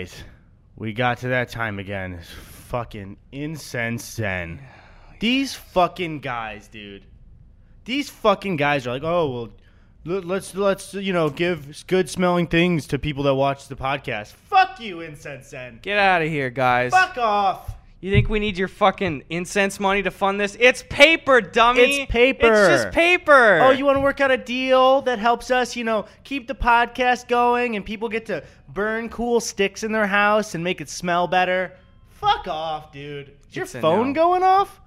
Right. We got to that time again. It's fucking incense zen. These fucking guys, dude. These fucking guys are like, "Oh, well, let's let's you know, give good smelling things to people that watch the podcast." Fuck you, incense zen. Get out of here, guys. Fuck off. You think we need your fucking incense money to fund this? It's paper, dummy. It's paper. It's just paper. Oh, you want to work out a deal that helps us, you know, keep the podcast going and people get to burn cool sticks in their house and make it smell better? Fuck off, dude. Is your It's a phone no. going off?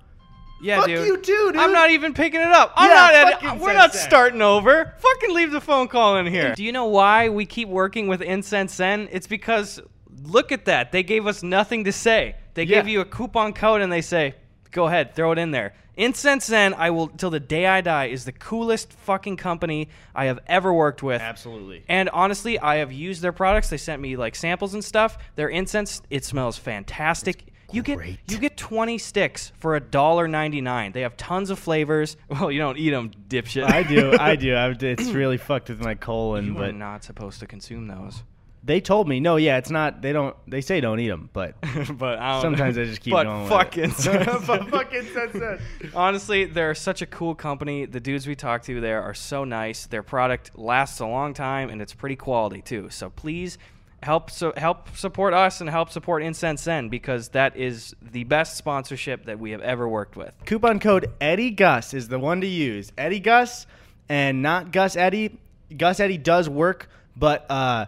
yeah, fuck dude. you too, dude. I'm not even picking it up. I'm Yeah, not. fucking we're not Sense starting over. Fucking leave the phone call in here. Do you know why we keep working with Incense Zen? It's because look at that. They gave us nothing to say. They Yeah. gave you a coupon code and they say, "Go ahead, throw it in there." Incense Zen, I will till the day I die, is the coolest fucking company I have ever worked with. Absolutely. And honestly, I have used their products. They sent me like samples and stuff. Their incense, it smells fantastic. You get great. you get 20 sticks for a dollar 99. They have tons of flavors. Well, you don't eat them, dipshit. I do. I do. I, it's really fucked with my colon, You are but not supposed to consume those. They told me, no, yeah, it's not. They don't. They say don't eat them, but but I don't sometimes I just keep but going with it. But fuck incense Honestly, they're such a cool company. The dudes we talk to there are so nice. Their product lasts a long time and it's pretty quality too. So please help so help support us and help support Incense Zen because that is the best sponsorship that we have ever worked with. Coupon code Eddy Gus is the one to use. Eddy Gus and not Gus Eddy. Gus Eddy does work, but uh,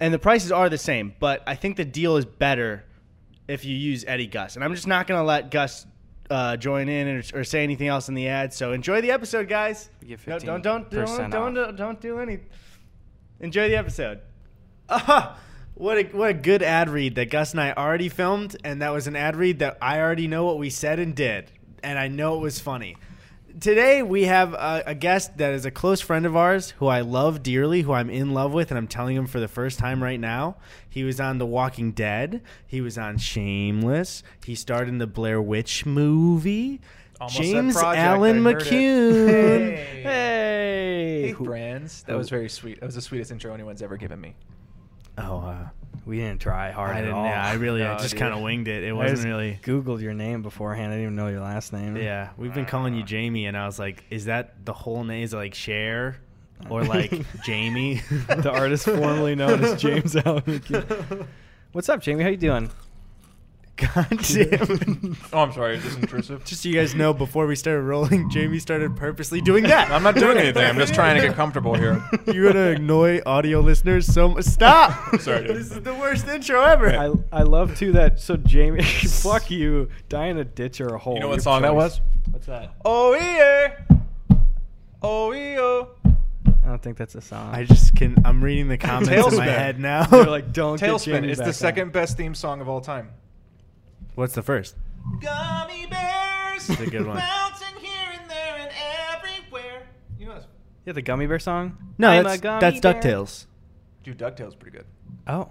and the prices are the same. But I think the deal is better if you use Eddy Gus. And I'm just not gonna let Gus uh, join in or, or say anything else in the ad. So enjoy the episode, guys. No, don't don't don't 15% don't, don't don't do any. Enjoy the episode. Ah, what a what a good ad read that Gus and I already filmed, and that was an ad read that I already know what we said and did, and I know it was funny. Today we have a, a guest that is a close friend of ours who I love dearly, who I'm in love with, and I'm telling him for the first time right now. He was on The Walking Dead. He was on Shameless. He starred in the Blair Witch movie. Almost James Project, Allen I. McCune. Hey. Hey. Hey, friends. That was very sweet. That was the sweetest intro anyone's ever given me. Oh, uh, We didn't try hard I at didn't. all. Yeah, I really, I just kind of winged it. It wasn't really. Googled your name beforehand. I didn't even know your last name. Yeah, we've been calling you uh, Jamie, and I was like, is that the whole name? Is it like Cher or like Jamie? the artist formerly known as James Allen. What's up, Jamie? How you doing? God damn. Oh, I'm sorry. Is this intrusive? Just so you guys know, before we started rolling, Jamie started purposely doing that. I'm not doing anything. I'm just trying to get comfortable here. You're gonna annoy audio listeners so much. Stop! Sorry, dude. this is the worst intro ever. I, I love too that. So Jamie, fuck you, die in a ditch or a hole. You know Your what song that was? What's that? Oh yeah. Oh yeah. I don't think that's a song. I just can. I'm reading the comments in my head now. They're like, don't get TaleSpin Jamie is back the on. second best theme song of all time. What's the first? Gummy bears. It's a good one. Bouncing here and there and everywhere. You know that's. Yeah, the gummy bear song. No, I'm a that's gummy that's bear. Ducktales. Dude, DuckTales pretty good. Oh.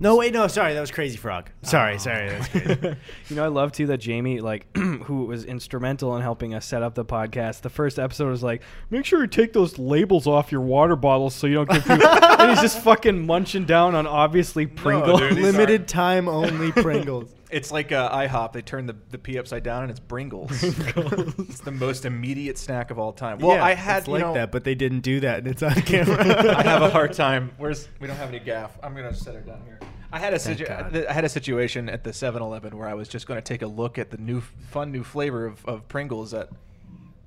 No, wait, no, sorry, that was Crazy Frog. Sorry, oh. sorry, that's crazy. you know, I love too that Jamie, like, who was instrumental in helping us set up the podcast. The first episode was like, make sure you take those labels off your water bottles so you don't get. Too-. and he's just fucking munching down on obviously Pringles. dude, these Limited time only Pringles. It's like uh, IHOP. They turn the, the P upside down and it's Bringles. it's the most immediate snack of all time. Well, yeah, I had it's you like know, that, but they didn't do that, and it's on camera. I have a hard time. Where's we don't have any gaff. I'm gonna set it down here. I had a situ- God. I had a situation at the 7-Eleven where I was just going to take a look at the new fun new flavor of, of Pringles that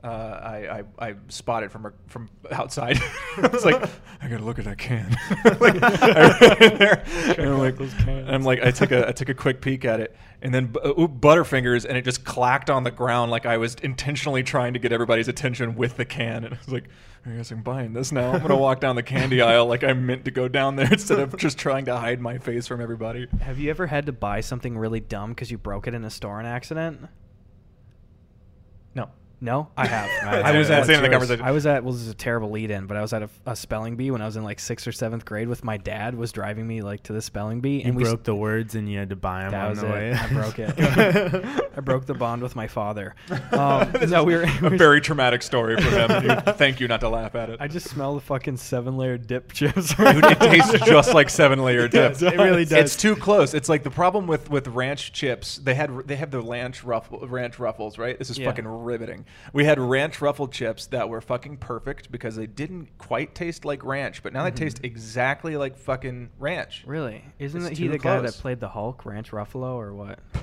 uh, I, I I spotted from from outside. I was like, I gotta look at that can. like, I ran there, and I'm like, and I'm like, I took a I took a quick peek at it, and then bu- uh, oop, Butterfingers, and it just clacked on the ground like I was intentionally trying to get everybody's attention with the can, and I was like, I guess I'm buying this now. I'm gonna walk down the candy aisle like I meant to go down there instead of just trying to hide my face from everybody. Have you ever had to buy something really dumb because you broke it in a store in accident? No, No, I have. That's I was at the end of conversation. I was at. Well, this is a terrible lead-in, but I was at a, a spelling bee when I was in like sixth or seventh grade with my dad. Was driving me like to the spelling bee, You and we broke the words and you had to buy them That on was the it. way. I broke it. I broke the bond with my father. Um, no, we were. a very traumatic story for him. and thank you not to laugh at it. I just smell the fucking seven-layer dip chips. Dude, it tastes just like seven layer dip. It really does. It's too close. It's like the problem with with ranch chips. They had they have the ranch ruffle, ranch ruffles, right? This is Yeah. fucking riveting. We had ranch ruffle chips that were fucking perfect because they didn't quite taste like ranch, but now they mm-hmm. taste exactly like fucking ranch. Really? Isn't It's he too the guy that played the Hulk, Ranch Ruffalo, or what?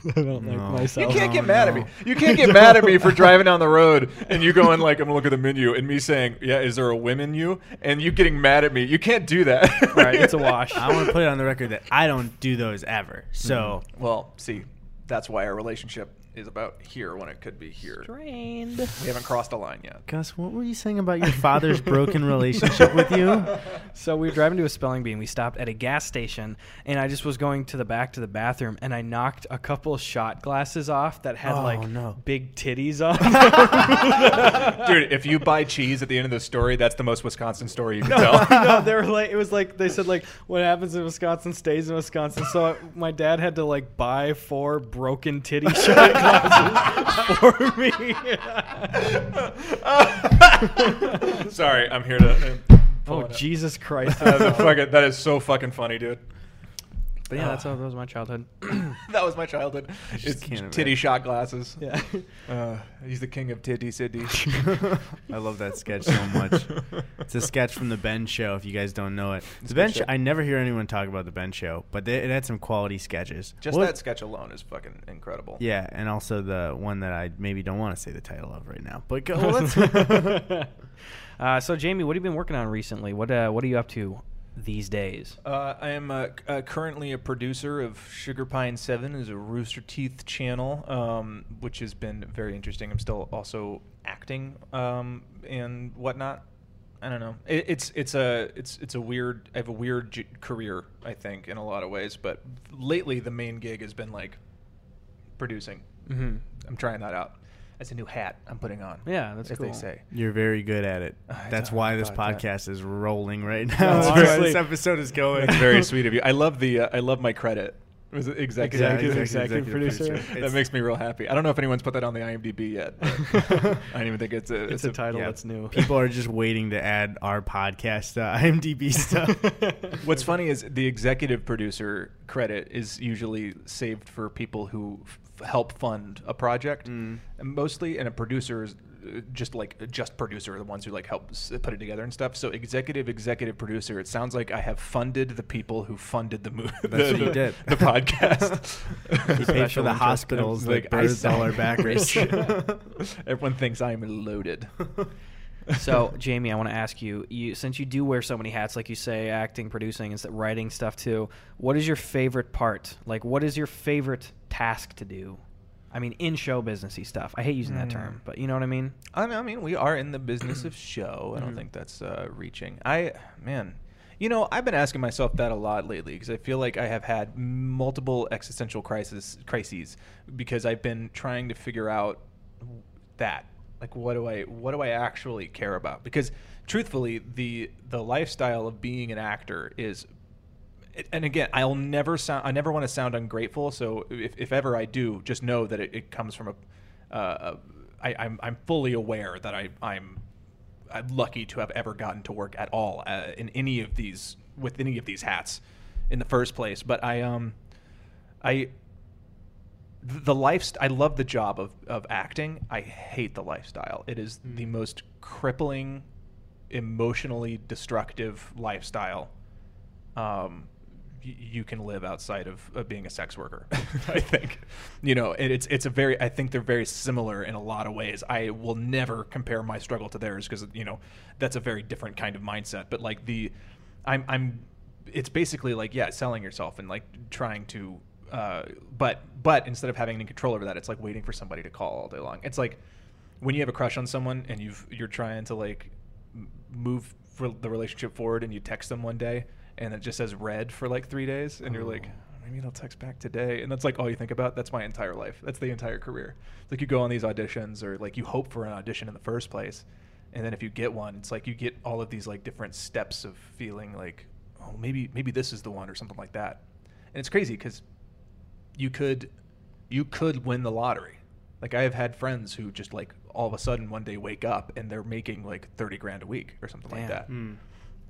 I don't No. like You can't no, get mad at me. You can't get mad at me for driving down the road and you going like, "I'm gonna look at the menu," and me saying, "Yeah, is there a whim in you?" And you getting mad at me. You can't do that. Right, it's a wash. I want to put it on the record that I don't do those ever. So mm-hmm. Well, see, that's why our relationship is about here when it could be here. Strained. We haven't crossed a line yet. Gus, what were you saying about your father's broken relationship with you? So we were driving to a spelling bee and we stopped at a gas station and I just was going to the back to the bathroom and I knocked a couple shot glasses off that had Oh, like no. big titties on. Dude, if you buy cheese at the end of the story, that's the most Wisconsin story you can no, tell. no, they were like it was like they said like what happens in Wisconsin stays in Wisconsin. So my dad had to like buy four broken titty shot for me. Sorry, I'm here to. oh Jesus Christ! Uh, fucking- that is so fucking funny, dude. But yeah, that's all, that was my childhood. That was my childhood. It's can't titty imagine. shot glasses. yeah. Uh, he's the king of titty city. I love that sketch so much. It's a sketch from the Ben Show. If you guys don't know it, the Ben Show. I never hear anyone talk about the Ben Show, but they, it had some quality sketches. Just What- that sketch alone is fucking incredible. Yeah, and also the one that I maybe don't want to say the title of right now. But go, let's. uh, so Jamie, what have you been working on recently? What uh, what are you up to these days? Uh, I am uh, c- uh, currently a producer of Sugar Pine Seven, is a Rooster Teeth channel, um, which has been very interesting. I'm still also acting um, and whatnot. I don't know. It, it's it's a it's it's a weird. I have a weird j- career, I think, in a lot of ways. But lately, the main gig has been like producing. Mm-hmm. I'm trying that out. That's a new hat I'm putting on. Yeah, that's as cool. they say. You're very good at it. I That's why this podcast is rolling right now. No, That's honestly- this episode is going. That's very sweet of you. I love the uh, I love my credit. Was it executive, Yeah, Executive, executive executive producer. producer. that makes me real happy. I don't know if anyone's put that on the IMDb yet. I don't even think it's a It's a title yeah. that's new. People are just waiting to add our podcast to IMDb stuff. What's funny is the executive producer credit is usually saved for people who f- help fund a project, Mm. and mostly, and a producer is uh, just like just producer, the ones who like help put it together and stuff. So executive, executive producer. It sounds like I have funded the people who funded the movie, the, what you did. the podcast. He paid for the hospitals Like, that I birthed all our sound backers. rich. Everyone thinks I'm loaded. So Jamie, I want to ask you, you since you do wear so many hats, like you say, acting, producing, and writing stuff too. What is your favorite part? Like, what is your favorite task to do? I mean, in show businessy stuff. I hate using that Mm. term, but you know what I mean. I mean, I mean, we are in the business of show. I don't Mhm. think that's uh, reaching. I, man, you know, I've been asking myself that a lot lately because I feel like I have had multiple existential crisis crises because I've been trying to figure out that, like, what do I, what do I actually care about? Because truthfully, the the lifestyle of being an actor is and again, I'll never sound. I never want to sound ungrateful. So if, if ever I do, just know that it, it comes from a. Uh, a I, I'm I'm fully aware that I I'm, I'm lucky to have ever gotten to work at all uh, in any of these with any of these hats in the first place. But I um I the lifestyle. I love the job of of acting. I hate the lifestyle. It is the most crippling, emotionally destructive lifestyle um, y- you can live outside of, of being a sex worker. I think, you know, and it's it's a very. I think they're very similar in a lot of ways. I will never compare my struggle to theirs because you know that's a very different kind of mindset. But like the, I'm I'm, it's basically like yeah, selling yourself and like trying to. Uh, but but instead of having any control over that, it's like waiting for somebody to call all day long. It's like when you have a crush on someone and you've you're trying to like move for the relationship forward and you text them one day and it just says red for like three days and you're like maybe they'll text back today, and that's like all you think about. That's my entire life. That's the entire career. Like you go on these auditions, or like you hope for an audition in the first place, and then if you get one, it's like you get all of these like different steps of feeling like, oh, maybe maybe this is the one or something like that. And it's crazy because you could you could win the lottery. Like I have had friends who just like all of a sudden one day wake up and they're making like thirty grand a week or something like that. Hmm.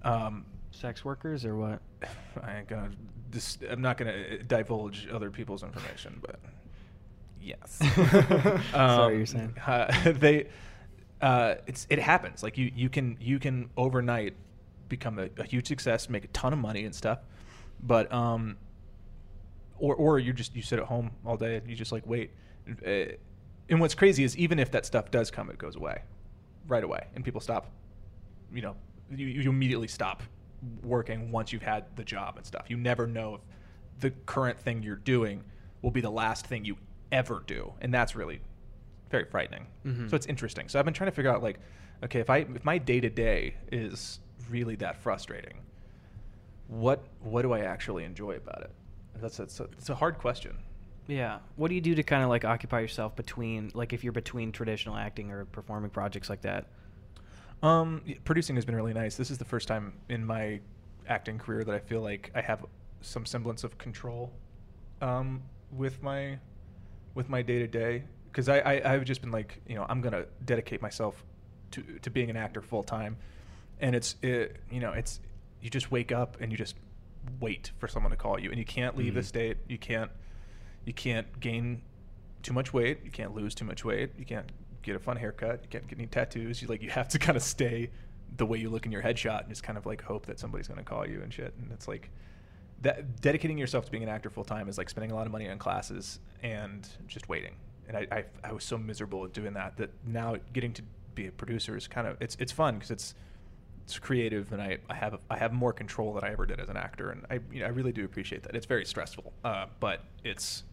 Um, Sex workers or what? I ain't gonna. Dis- I'm not gonna divulge other people's information, but yes. Sorry, you're saying. uh, they. Uh, it's it happens. Like you, you can you can overnight become a, a huge success, make a ton of money and stuff, but um, or or you just you sit at home all day and you just like wait. Uh, and what's crazy is even if that stuff does come, it goes away right away, and people stop. You know, you, you immediately stop working once you've had the job and stuff. You never know if the current thing you're doing will be the last thing you ever do, and that's really very frightening. Mhm. So it's interesting. So I've been trying to figure out like, okay, if I if my day to day is really that frustrating, what what do I actually enjoy about it? That's that's a, it's a hard question. Yeah. What do you do to kind of like occupy yourself between, like, if you're between traditional acting or performing projects like that? Um, producing has been really nice. This is the first time in my acting career that I feel like I have some semblance of control um, with my with my day to day. Because I, I I've just been like you know I'm gonna dedicate myself to to being an actor full time, and it's it, you know it's you just wake up and you just wait for someone to call you, and you can't leave the Mhm. state. You can't you can't gain too much weight. You can't lose too much weight. You can't get a fun haircut. You can't get any tattoos. You like you have to kind of stay the way you look in your headshot and just kind of like hope that somebody's going to call you and shit. And it's like that dedicating yourself to being an actor full time is like spending a lot of money on classes and just waiting. And I, I I was so miserable doing that that now getting to be a producer is kind of it's it's fun because it's it's creative and I, I have I have more control than I ever did as an actor and I you know, I really do appreciate that. It's very stressful, uh, but it's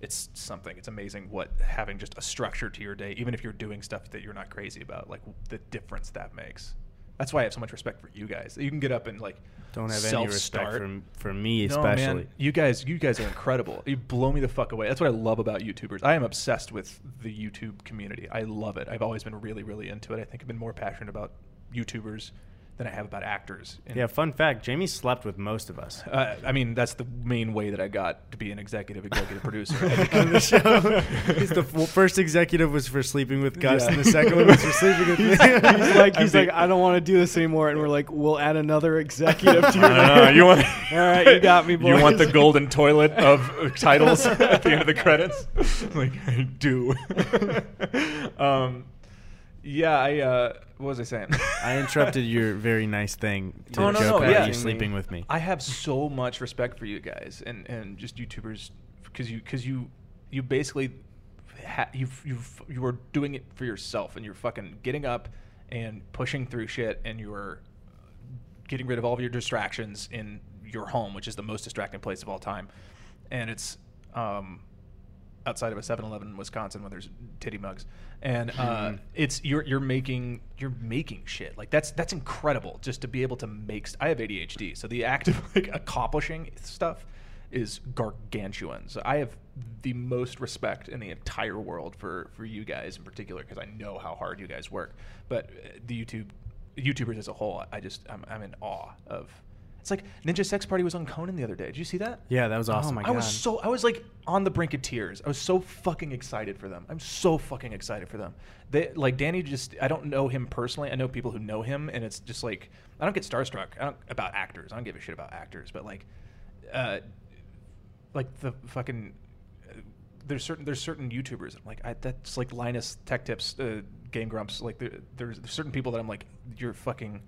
it's something. It's amazing what having just a structure to your day, even if you're doing stuff that you're not crazy about, like the difference that makes. That's why I have so much respect for you guys. You can get up and like Don't have any respect for, for me, especially. No, man, you guys, you guys are incredible. You blow me the fuck away. That's what I love about YouTubers. I am obsessed with the YouTube community. I love it. I've always been really, really into it. I think I've been more passionate about YouTubers than I have about actors. And, Yeah, fun fact: Jamie slept with most of us. Uh, I mean, that's the main way that I got to be an executive executive producer. on the show. He's the f- first executive was for sleeping with Gus, Yeah. and the second one was for sleeping with me. he's like, he's I like, I don't want to do this anymore, and we're like, we'll add another executive to No, your. no, no, you want? All right, you got me, Boys. You want the golden toilet of uh, titles at the end of the credits? like I do. um, yeah, I. Uh, what was I saying? I interrupted your very nice thing to Oh, no, joke no, about yeah. you sleeping with me. I have so much respect for you guys and, and just YouTubers because you because you you basically ha- you you you were doing it for yourself and you're fucking getting up and pushing through shit and you're getting rid of all of your distractions in your home, which is the most distracting place of all time, and it's um, outside of a 7-Eleven in Wisconsin when there's titty mugs, and uh, Mhm. it's you're you're making you're making shit like that's that's incredible just to be able to make. St- I have ADHD, so the act of like accomplishing stuff is gargantuan. So I have the most respect in the entire world for for you guys in particular because I know how hard you guys work. But uh, the YouTube YouTubers as a whole, I just I'm, I'm in awe of. It's like Ninja Sex Party was on Conan the other day. Did you see that? Yeah, that was awesome. Oh awesome. my I was so I was like on the brink of tears. I was so fucking excited for them. I'm so fucking excited for them. They like Danny just I don't know him personally. I know people who know him and it's just like I don't get starstruck I don't, about actors. I don't give a shit about actors, but like uh like the fucking uh, there's certain there's certain YouTubers I'm like I, that's like Linus Tech Tips uh, Game Grumps like there, there's, there's certain people that I'm like you're fucking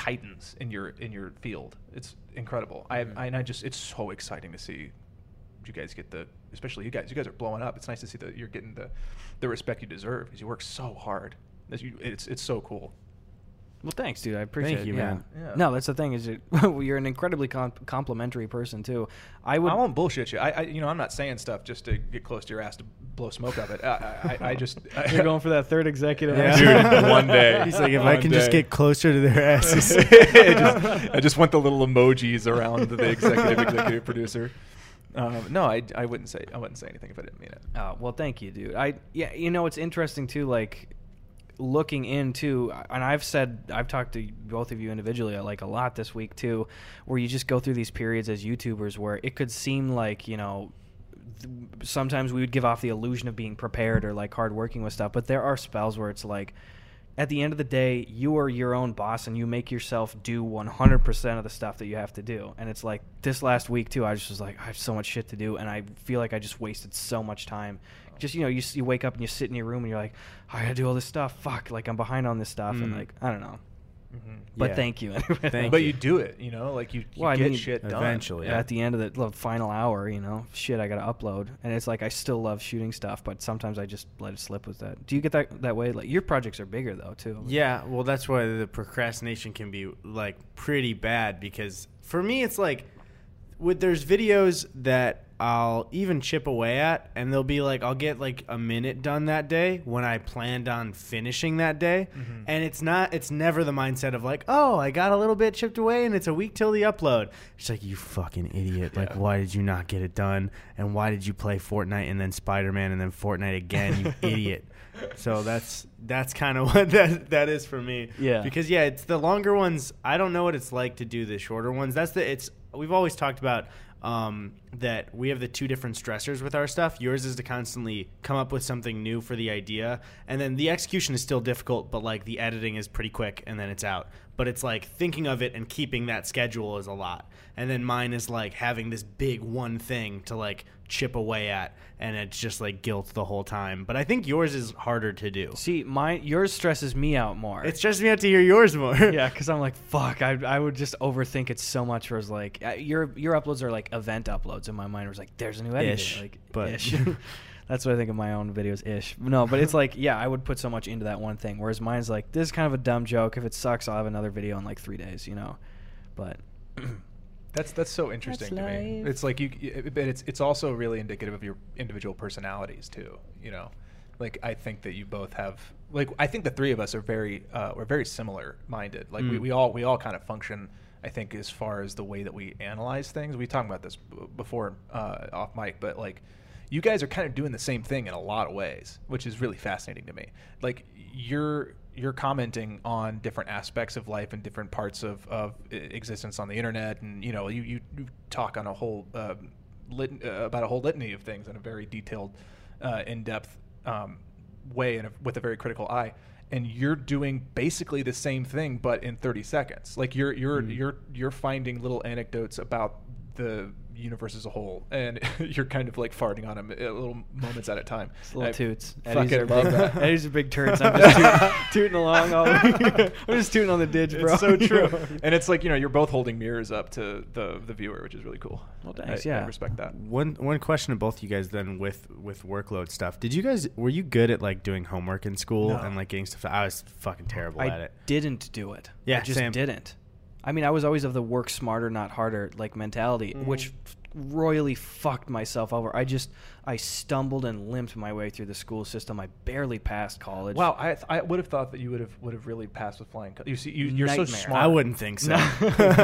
titans in your in your field. It's incredible. I Mhm. I and I just it's so exciting to see you guys get the especially you guys you guys are blowing up. It's nice to see that you're getting the the respect you deserve because you work so hard. You, it's it's so cool. Well, thanks, dude. I appreciate you, it. Yeah. man. Yeah. No, that's the thing is it, you're an incredibly com- complimentary person too. I would. I won't bullshit you. I, I, you know, I'm not saying stuff just to get close to your ass to blow smoke of it. I, I, I just. you're going for that third executive. Yeah. Dude, one day. He's like, if I One can just get closer to their asses. I, just, I just want the little emojis around the executive executive producer. Um, no, I, I wouldn't say I wouldn't say anything if I didn't mean it. Oh, well, thank you, dude. I yeah, you know, it's interesting too. Like looking into, and I've said I've talked to both of you individually uh, like a lot this week too, where you just go through these periods as YouTubers where it could seem like you know. Sometimes we would give off the illusion of being prepared or like hard working with stuff, but there are spells where it's like, at the end of the day, you are your own boss and you make yourself do 100% of the stuff that you have to do. And it's like this last week, too, I just was like, I have so much shit to do. And I feel like I just wasted so much time. Just, you know, you, you wake up and you sit in your room and you're like, "Oh, I gotta do all this stuff. Fuck, like I'm behind on this stuff. And Mm. like, I don't know. Mm-hmm. But Yeah. thank you. anyway. Thank but you. you do it, you know, like you, you Well, I get mean, shit done eventually. Yeah, at the end of the the final hour, you know, shit, I gotta upload, and it's like I still love shooting stuff, but sometimes I just let it slip with that. Do you get that that way? Like your projects are bigger though, too. Yeah, well, that's why the procrastination can be like pretty bad because for me, it's like with there's videos that I'll even chip away at, and they'll be like I'll get like a minute done that day when I planned on finishing that day, mm-hmm. and it's not it's never the mindset of like oh I got a little bit chipped away and it's a week till the upload. It's like you fucking idiot! Like Yeah. why did you not get it done? And why did you play Fortnite and then Spider Man and then Fortnite again? You idiot! So that's that's kind of what that that is for me. Yeah. Because yeah, it's the longer ones. I don't know what it's like to do the shorter ones. That's the it's we've always talked about um, that we have the two different stressors with our stuff. Yours is to constantly come up with something new for the idea, and then the execution is still difficult, but like the editing is pretty quick, and then it's out. But it's like thinking of it and keeping that schedule is a lot. And then mine is like having this big one thing to like chip away at, and it's just like guilt the whole time. But I think yours is harder to do. See, my yours stresses me out more. it stresses me out to hear yours more. yeah, because I'm like, fuck, I, I would just overthink it so much. Where it's like, uh, your your uploads are like event uploads in my mind. Where it's like, there's a new edit. Ish, like, but- ish. That's what I think of my own videos, ish. No, but it's like, yeah, I would put so much into that one thing. Whereas mine's like, this is kind of a dumb joke. If it sucks, I'll have another video in like three days, you know. But That's that's so interesting to me. It's like you, it- but it's it's also really indicative of your individual personalities too. You know, like I think that you both have like I think the three of us are very uh, we're very similar minded. Like we, Mm. we all we all kind of function. I think as far as the way that we analyze things, we talked about this b- before uh, off mic, but like you guys are kind of doing the same thing in a lot of ways, which is really fascinating to me. Like you're you're commenting on different aspects of life and different parts of, of existence on the internet, and you know you, you, you talk on a whole um, lit, uh, about a whole litany of things in a very detailed, uh, in depth um, way and with a very critical eye. And you're doing basically the same thing, but in 30 seconds. Like you're you're Mhm. you're you're finding little anecdotes about the universe as a whole, and you're kind of like farting on him at little moments at a time. it's little I toots. fucking Eddie's are love big, that. Eddie's are big turds. I'm just tooting, tooting along all week. I'm just tooting on the ditch, bro. It's so true. and it's like you know you're both holding mirrors up to the the viewer, which is really cool. Well, thanks, I, I yeah. respect that. One one question to both you guys then with with workload stuff. Did you guys were you good at like doing homework in school No. and like getting stuff? I was fucking terrible at I it. didn't do it. Yeah, I just same. didn't. I mean, I was always of the work smarter, not harder like mentality, Mm. which royally fucked myself over. I just I stumbled and limped my way through the school system. I barely passed college. Wow, I, I would have thought that you would have would have really passed with flying. colors. You see, you, you're so smart. I wouldn't think so.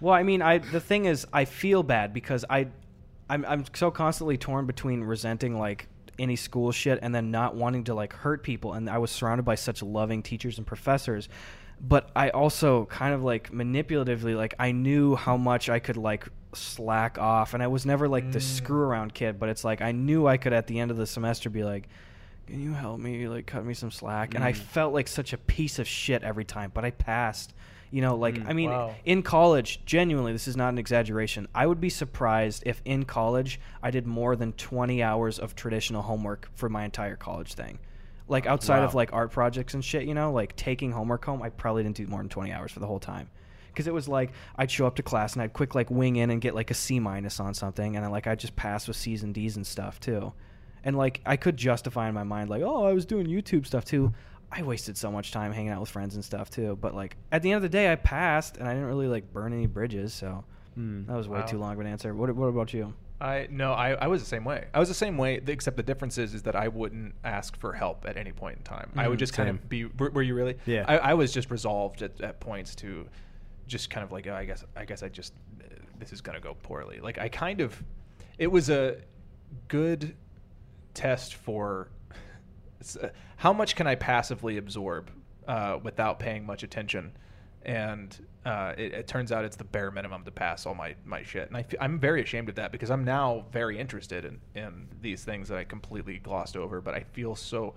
well, I mean, I the thing is, I feel bad because I, I'm I'm so constantly torn between resenting like any school shit and then not wanting to like hurt people. And I was surrounded by such loving teachers and professors, but I also kind of like manipulatively like I knew how much I could like slack off, and I was never like the Mm. screw around kid. But it's like I knew I could at the end of the semester be like. Can you help me? Like, cut me some slack. And I Mm. felt like such a piece of shit every time, but I passed. You know, like Mm, I mean, wow. in college, genuinely, this is not an exaggeration. I would be surprised if in college I did more than 20 hours of traditional homework for my entire college thing. Like outside of like art projects and shit, you know, like taking homework home, I probably didn't do more than 20 hours for the whole time. Because it was like I'd show up to class and I'd quick like wing in and get like a C minus on something, and then like I'd just pass with C's and D's and stuff too. And like I could justify in my mind like, oh, I was doing YouTube stuff too. I wasted so much time hanging out with friends and stuff too. But like at the end of the day, I passed, and I didn't really like burn any bridges. So Hmm. that was way Wow. too long of an answer. What What about you? I no, I, I was the same way. I was the same way, except the difference is, is that I wouldn't ask for help at any point in time. I would Mhm, just kind of be. Were, were you really? Yeah. I, I was just resolved at, at points to, just kind of like, oh, I guess, I guess I just, uh, this is gonna go poorly. Like I kind of, it was a good test for uh, how much can I passively absorb uh, without paying much attention, and uh, it, it turns out it's the bare minimum to pass all my, my shit, and I f- I'm very ashamed of that because I'm now very interested in, in these things that I completely glossed over, but I feel so,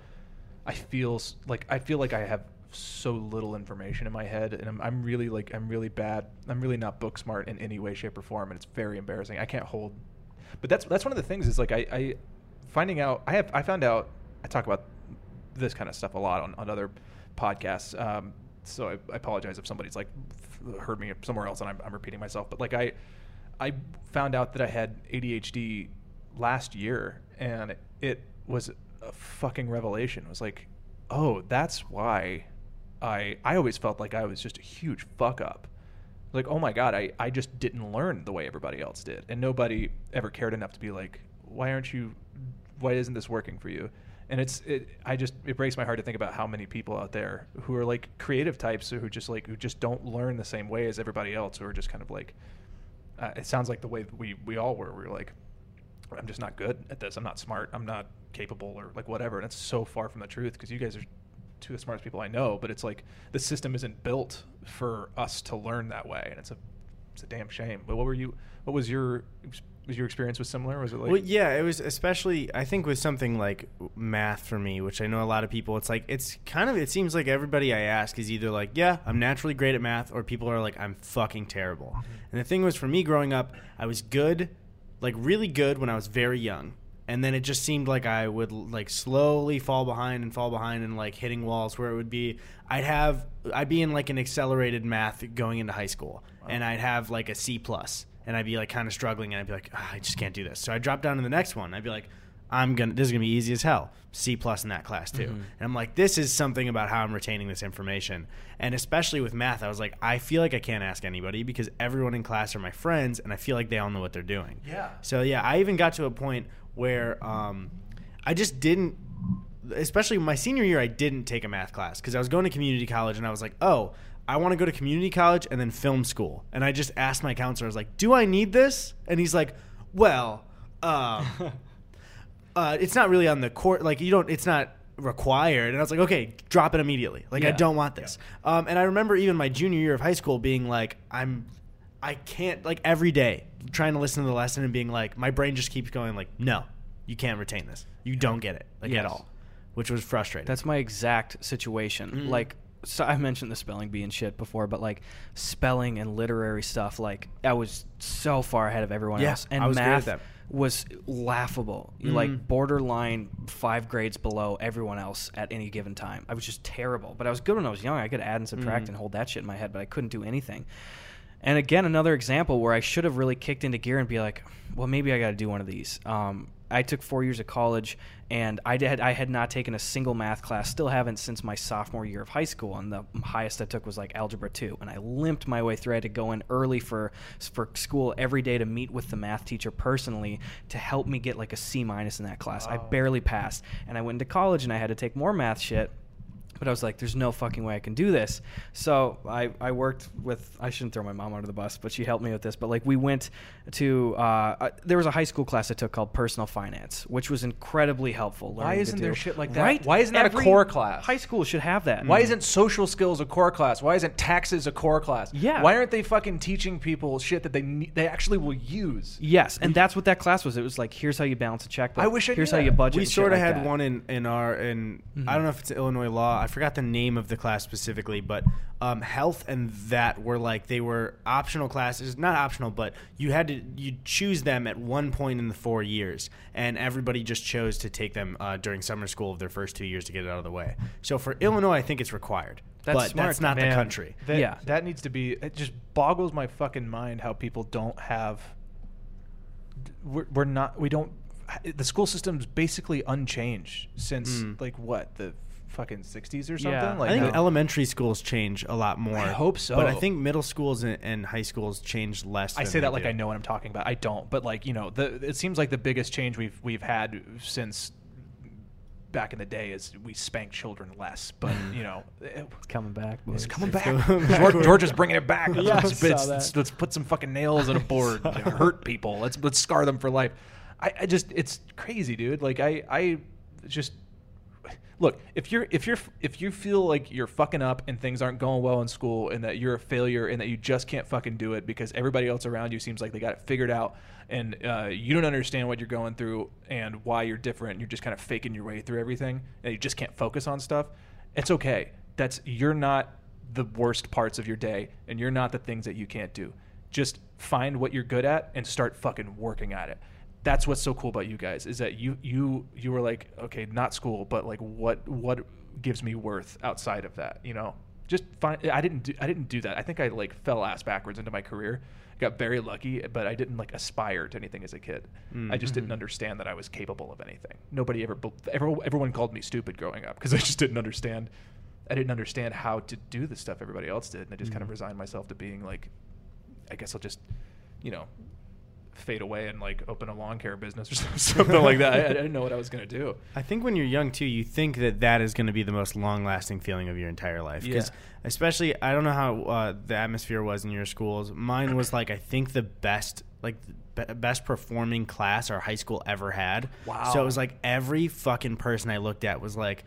I feel like I feel like I have so little information in my head, and I'm, I'm really like I'm really bad. I'm really not book smart in any way, shape, or form, and it's very embarrassing. I can't hold but that's that's one of the things is like I, I finding out I have I found out I talk about this kind of stuff a lot on, on other podcasts um, so I, I apologize if somebody's like heard me somewhere else and I'm, I'm repeating myself but like I I found out that I had ADHD last year and it, was a fucking revelation. It was like oh that's why I I always felt like I was just a huge fuck up. Like oh my god I, I just didn't learn the way everybody else did. And nobody ever cared enough to be like why aren't you why isn't this working for you and it's it i just it breaks my heart to think about how many people out there who are like creative types who just like who just don't learn the same way as everybody else who are just kind of like uh, it sounds like the way we we all were we were like i'm just not good at this i'm not smart i'm not capable or like whatever and it's so far from the truth because you guys are two of the smartest people I know, but it's like the system isn't built for us to learn that way, and it's a it's a damn shame. But what were you? What was your was your experience was similar? Was it like well, yeah, it was especially I think with something like math for me, which I know a lot of people. It's like it's kind of it seems like everybody I ask is either like, yeah, I'm naturally great at math, or people are like, I'm fucking terrible. Mm-hmm. And the thing was, for me growing up, I was good, like really good when I was very young. And then it just seemed like I would like slowly fall behind and fall behind and like hitting walls where it would be I'd have I'd be in like an accelerated math going into high school and I'd have like a C plus and I'd be like kind of struggling and I'd be like "Ah, I just can't do this. So I drop down to the next one. I'd be like I'm gonna this is gonna be easy as hell. C plus in that class too. And I'm like, this is something about how I'm retaining this information. And especially with math, I was like, I feel like I can't ask anybody because everyone in class are my friends and I feel like they all know what they're doing. Yeah. So yeah, I even got to a point where um, I just didn't especially my senior year I didn't take a math class because I was going to community college and I was like, oh, I want to go to community college and then film school. And I just asked my counselor, I was like, do I need this? And he's like, well, um, uh, it's not really on the court. Like you don't, it's not required. And I was like, okay, drop it immediately. Like I don't want this. Um, and I remember even my junior year of high school being like, I'm, I can't like every day trying to listen to the lesson and being like, my brain just keeps going like, no, you can't retain this. You don't get it like at all, which was frustrating. That's my exact situation. Mhm. Like, so I mentioned the spelling bee and shit before, but like spelling and literary stuff, like I was so far ahead of everyone Yeah, else, and was math was laughable. Mhm. Like borderline five grades below everyone else at any given time. I was just terrible, but I was good when I was young. I could add and subtract Mhm. and hold that shit in my head, but I couldn't do anything. And again, another example where I should have really kicked into gear and be like, well, maybe I got to do one of these. Um, I took four years of college, and I did. I had not taken a single math class. Still haven't since my sophomore year of high school, and the highest I took was like algebra two. And I limped my way through. I had to go in early for for school every day to meet with the math teacher personally to help me get like a C minus in that class. I barely passed, and I went into college and I had to take more math shit. But I was like, there's no fucking way I can do this. So I, I worked with, I shouldn't throw my mom under the bus, but she helped me with this. But like, we went to, uh, uh, there was a high school class I took called personal finance, which was incredibly helpful. Why isn't there shit like that? Right? Why isn't that a core class? High school should have that. Why isn't social skills a core class? Why isn't taxes a core class? Yeah. Why aren't they fucking teaching people shit that they they actually will use? Yes, and that's what that class was. It was like, here's how you balance a checkbook. I wish I Here's knew how that. you budget. we sort of like had that. Mm-hmm. one in in our in I don't know if it's Illinois law. I forgot the name of the class specifically, but um, health and that were like they were optional classes, not optional, but you had to you choose them at one point in the four years, and everybody just chose to take them uh, during summer school of their first two years to get it out of the way. So for Illinois, I think it's required, That's but smart, that's not the country. That, Yeah. that needs to be. It just boggles my fucking mind how people don't have. We're, we're not. We don't. The school system's basically unchanged since Mm. like what the fucking 60s or something. Yeah. Like I think the- elementary schools change a lot more. I hope so. But I think middle schools and, and high schools change less. I say that like do. I know what I'm talking about. I don't, but like you know, the it seems like the biggest change we've we've had since back in the day is we spank children less. But mm. you know, it- It's eh, coming back. it's boys. coming It's back. coming back. George, George is bringing it back. Let's, Yeah, let's, let's- let's- let's put some fucking nails in a board. and hurt people. Let's let's scar them for life. I, I just it's crazy, dude. Like I I just look if you're if you're if you feel like you're fucking up and things aren't going well in school and that you're a failure and that you just can't fucking do it because everybody else around you seems like they got it figured out and uh, you don't understand what you're going through and why you're different you're just kind of faking your way through everything and you just can't focus on stuff it's okay. That's you're not the worst parts of your day and you're not the things that you can't do. Just find what you're good at and start fucking working at it that's what's so cool about you guys is that you you you were like okay not school but like what what gives me worth outside of that you know? Just find i didn't do i didn't do that. I think i like fell ass backwards into my career got very lucky but i didn't like aspire to anything as a kid. I just didn't mm-hmm. understand that i was capable of anything. Nobody ever everyone called me stupid growing up because i just didn't understand i didn't understand how to do the stuff everybody else did and i just kind of mm-hmm. resigned myself to being like i guess i'll just you know fade away and like open a lawn care business or something like that. I, I didn't know what I was gonna do. I think when you're young too, you think that that is going to be the most long-lasting feeling of your entire life. Because Yeah. especially, I don't know how uh, the atmosphere was in your schools. Mine was like I think the best, like be- best performing class our high school ever had. Wow. So it was like every fucking person I looked at was like.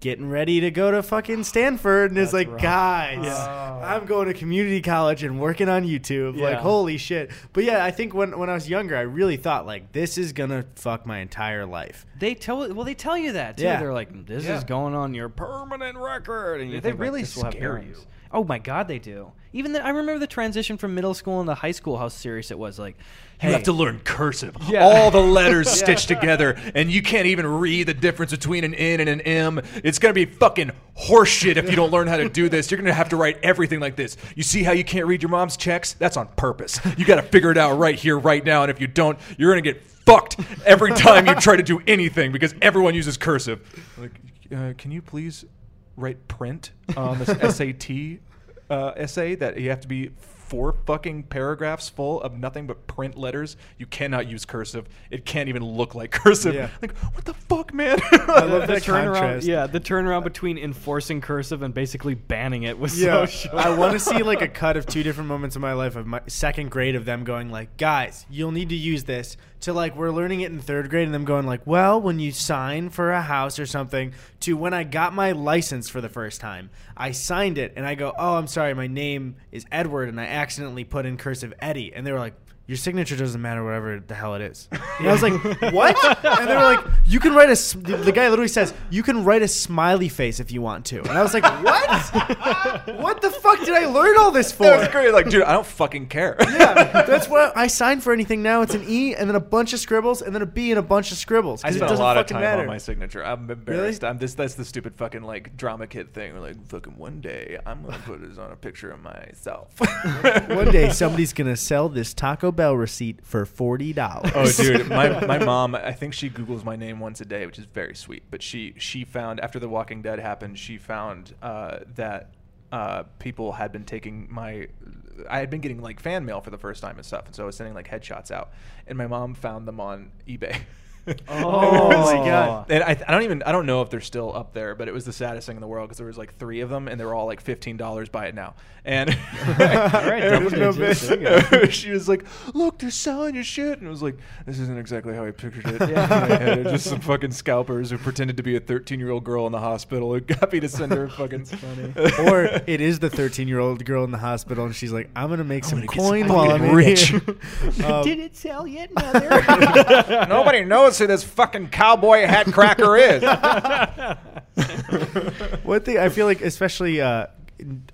Getting ready to go to fucking Stanford, and it's That's like, rough. guys, Yeah. Oh. I'm going to community college and working on YouTube. Like, holy shit! But yeah, I think when when I was younger, I really thought like, this is gonna fuck my entire life. They tell well, they tell you that too. Yeah. They're like, "This Yeah. is going on your permanent record," and you They think, really this will have scare you. Oh my god, they do. Even the, I remember the transition from middle school into high school. How serious it was. Like, You have to learn cursive. Yeah. All the letters stitched together, and you can't even read the difference between an N and an M. It's gonna be fucking horseshit if you don't learn how to do this. You're gonna have to write everything like this. You see how you can't read your mom's checks? That's on purpose. You gotta figure it out right here, right now. And if you don't, you're gonna get fucked every time you try to do anything because everyone uses cursive. Like, uh, can you please write print on this SAT uh, essay that you have to be four fucking paragraphs full of nothing but print letters. You cannot use cursive. It can't even look like cursive. Yeah. Like, what the fuck, man? I love the that turnaround. contrast. Yeah, the turnaround between enforcing cursive and basically banning it was Yeah, so. Short. I want to see like a cut of two different moments in my life of my second grade of them going like, guys, you'll need to use this. To like we're learning it in third grade and them going like, well, when you sign for a house or something. To when I got my license for the first time, I signed it and I go, oh, I'm sorry, my name is Edward, and I accidentally put in cursive Eddy, and they were like. Your signature doesn't matter, whatever the hell it is. And I was like, "What?" And they were like, "You can write a." s- The guy literally says, "You can write a smiley face if you want to." And I was like, "What? what the fuck did I learn all this for?" that was great. Like, dude, I don't fucking care. Yeah, that's what I sign for anything now. It's an E and then a bunch of scribbles and then a B and a bunch of scribbles. I 'cause it spent a doesn't lot of fucking time matter. on my signature. I'm embarrassed. I'm this. That's the stupid fucking like drama kid thing. We're like, fucking one day I'm gonna put this on a picture of myself. One day somebody's gonna sell this Taco Bell receipt for forty dollars. Oh, dude, my, my mom. I think she googles my name once a day, which is very sweet. But she she found after The Walking Dead happened, she found uh, that uh, people had been taking my. I had been getting like fan mail for the first time and stuff, and so I was sending like headshots out, and my mom found them on eBay. Oh my God. And I, I don't even I don't know if they're still up there, but it was the saddest thing in the world because there was like three of them and they were all like fifteen dollars. Buy it now. And right, and double no bitch. there you go. she was like, "Look, they're selling your shit," and it was like, "This isn't exactly how I pictured it." Yeah. In my head, just some fucking scalpers who pretended to be a thirteen-year-old girl in the hospital who got me to send her fucking. funny. or it is the thirteen-year-old girl in the hospital, and she's like, "I'm gonna make some gonna get coin some- while I'm I'm getting rich." rich." um, Did it sell yet, mother? Nobody knows who this fucking cowboy hat cracker is. One thing I feel like, especially, uh,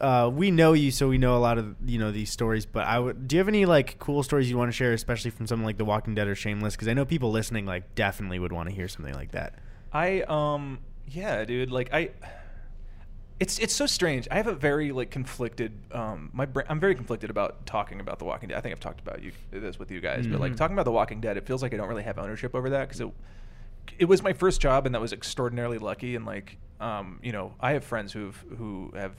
uh, we know you, so we know a lot of you know these stories. But I would, do you have any like cool stories you want to share, especially from something like The Walking Dead or Shameless? Because I know people listening like definitely would want to hear something like that. I um yeah, dude. Like I, it's it's so strange. I have a very like conflicted. Um, my brain. I'm very conflicted about talking about The Walking Dead. I think I've talked about you this with you guys, but like Mhm. talking about The Walking Dead, it feels like I don't really have ownership over that because it it was my first job and that was extraordinarily lucky and like um, you know, I have friends who've who have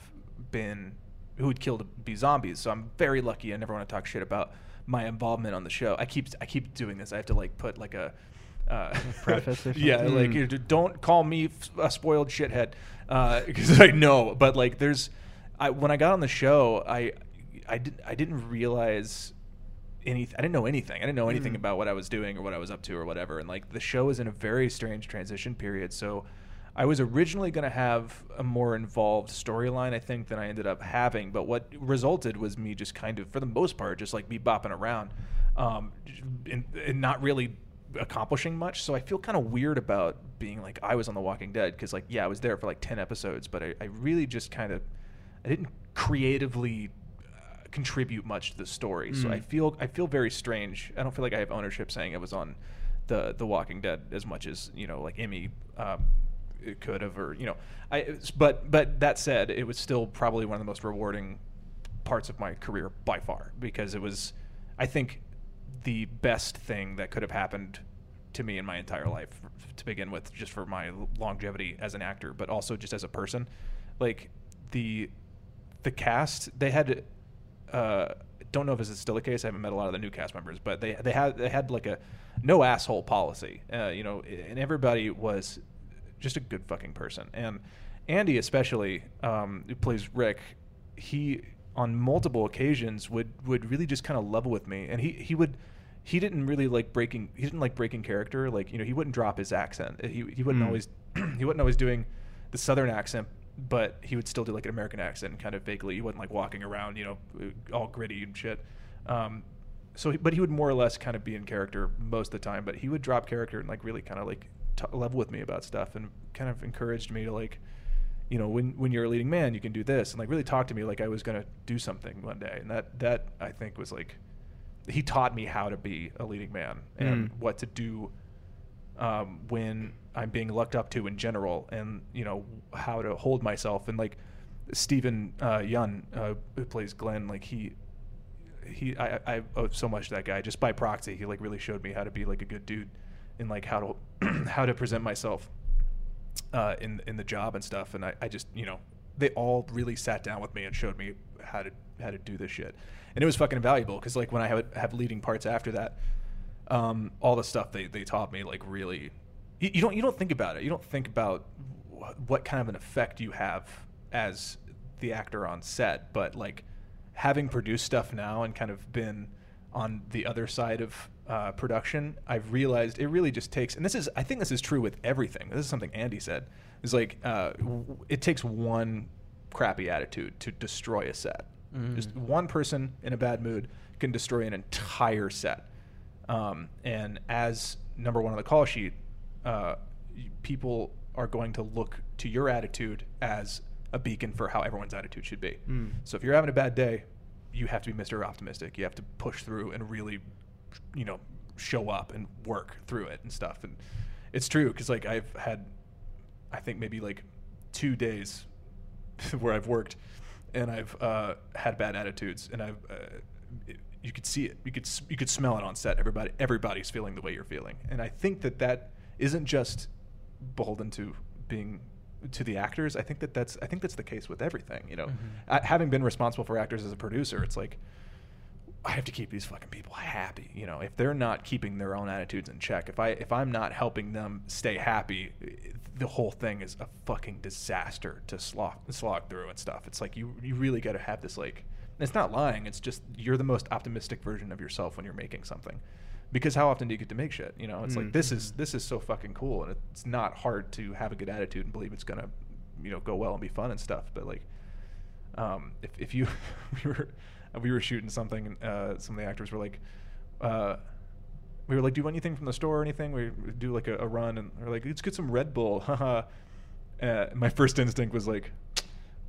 been who would kill to be zombies. So I'm very lucky. I never want to talk shit about my involvement on the show. I keep I keep doing this. I have to like put like a uh, preface or yeah, like Mm. you- don't call me a spoiled shithead because I know. But like, there's I when I got on the show, I I didn't I didn't realize anything. I didn't know anything. I didn't know anything Mm. about what I was doing or what I was up to or whatever. And like the show is in a very strange transition period. So I was originally going to have a more involved storyline, I think, than I ended up having. But what resulted was me just kind of, for the most part, just like me bopping around, um, and, and not really accomplishing much. So I feel kind of weird about being like I was on The Walking Dead because, like, yeah, I was there for like ten episodes, but I, I really just kind of, I didn't creatively uh, contribute much to the story. So Mm. I feel I feel very strange. I don't feel like I have ownership saying I was on the The Walking Dead as much as you know, like Emmy um, could have, or you know, I. But but that said, it was still probably one of the most rewarding parts of my career by far because it was, I think, the best thing that could have happened to me in my entire life to begin with, just for my longevity as an actor, but also just as a person. Like the the cast, they had. Uh, don't know if this is still the case. I haven't met a lot of the new cast members, but they they had they had like a no asshole policy. Uh, you know, and everybody was just a good fucking person. And Andy, especially, um, who plays Rick, he on multiple occasions would would really just kind of level with me, and he he would. He didn't really like breaking. He didn't like breaking character. Like you know, he wouldn't drop his accent. He he wouldn't Mm. always. he wasn't always doing the southern accent, but he would still do like an American accent, kind of vaguely. He wasn't like walking around, you know, all gritty and shit. Um, so, he, but he would more or less kind of be in character most of the time. But he would drop character and like really kind of like t- level with me about stuff, and kind of encouraged me to like, you know, when when you're a leading man, you can do this, and like really talk to me like I was gonna do something one day. And that that I think was like, he taught me how to be a leading man and Mm. what to do um, when I'm being looked up to in general, and you know how to hold myself. And like Steven uh, Yeun, uh, who plays Glenn, like he he I, I owe so much to that guy just by proxy. He like really showed me how to be like a good dude and like how to how to present myself uh, in in the job and stuff. And I, I just you know they all really sat down with me and showed me how to how to do this shit. And it was fucking invaluable because like when I have have leading parts after that, um, all the stuff they, they taught me like really you, you don't you don't think about it. You don't think about wh- what kind of an effect you have as the actor on set, but like having produced stuff now and kind of been on the other side of uh, production, I've realized it really just takes, and this is, I think this is true with everything. This is something Andy said. Is like uh, w- it takes one crappy attitude to destroy a set. Just one person in a bad mood can destroy an entire set. Um, and as number one on the call sheet, uh, people are going to look to your attitude as a beacon for how everyone's attitude should be. Mm. So if you're having a bad day, you have to be Mr. Optimistic. You have to push through and really, you know, show up and work through it and stuff. And it's true because like I've had, I think maybe like two days where I've worked and I've uh, had bad attitudes and I've. Uh, it, you could see it. You could you could smell it on set. Everybody everybody's feeling the way you're feeling, and I think that that isn't just beholden to being to the actors. I think that that's I think that's the case with everything. You know, Uh, having been responsible for actors as a producer, it's like I have to keep these fucking people happy. You know, if they're not keeping their own attitudes in check, if I if I'm not helping them stay happy, the whole thing is a fucking disaster to slog slog through and stuff. It's like you you really got to have this like. It's not lying. It's just you're the most optimistic version of yourself when you're making something. Because how often do you get to make shit? You know, it's like this is this is so fucking cool, and it's not hard to have a good attitude and believe it's gonna, you know, go well and be fun and stuff. But like, um, if, if you we were we were shooting something and uh, some of the actors were like uh, we were like do you want anything from the store or anything? We do like a, a run and they're like let's get some red bull. Haha. Uh, my first instinct was like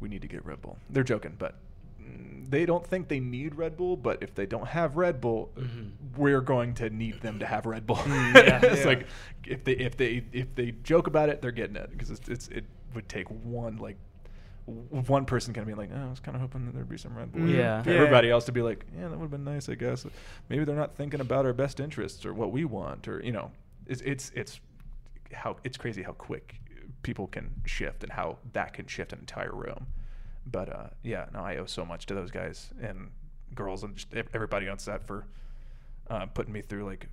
we need to get red bull. They're joking but they don't think they need Red Bull, but if they don't have Red Bull, we're going to need them to have Red Bull. Mm, yeah, it's yeah. like if they if they if they joke about it, they're getting it because it's, it's it would take one like one person kind of being like, oh, I was kind of hoping that there'd be some Red Bull. Yeah. Yeah. everybody else to be like, yeah, that would have been nice, I guess. Maybe they're not thinking about our best interests or what we want, or you know, it's it's it's how it's crazy how quick people can shift and how that can shift an entire room. But uh, yeah, no, I owe so much to those guys and girls and just everybody on set for uh, putting me through like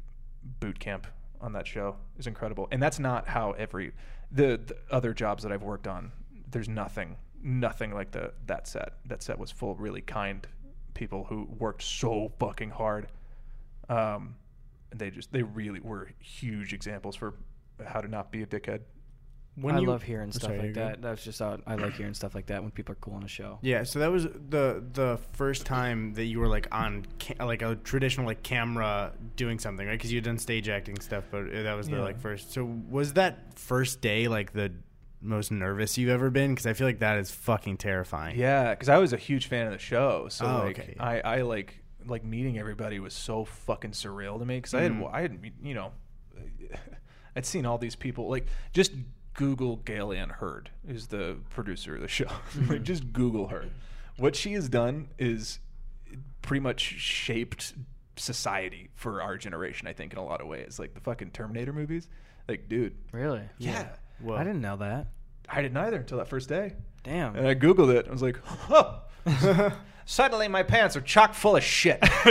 boot camp on that show is incredible. And that's not how every the, the other jobs that I've worked on. There's nothing, nothing like the that set. That set was full of really kind people who worked so fucking hard. Um, and they just they really were huge examples for how to not be a dickhead. When I you- love hearing stuff sorry, like that. That's just how I like hearing stuff like that when people are cool on a show. Yeah, so that was the the first time that you were like on ca- like a traditional like camera doing something, right? Because you had done stage acting stuff, but uh, that was the Yeah. like first. So was that first day like the most nervous you've ever been? Because I feel like that is fucking terrifying. Yeah, because I was a huge fan of the show, so Oh, like okay. I, I like like meeting everybody was so fucking surreal to me because I had Mhm. I had you know I'd seen all these people like just Google Gale Anne Hurd is the producer of the show like just Google her what she has done is pretty much shaped society for our generation I think in a lot of ways like the fucking Terminator movies like dude Really? yeah, Well, I didn't know that. I didn't either until that first day Damn. and I googled it. I was like, "Oh, suddenly my pants are chock full of shit."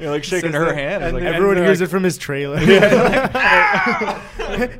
You're like shaking Says her that- hand. I was and like, everyone hears they're it from his trailer. hey,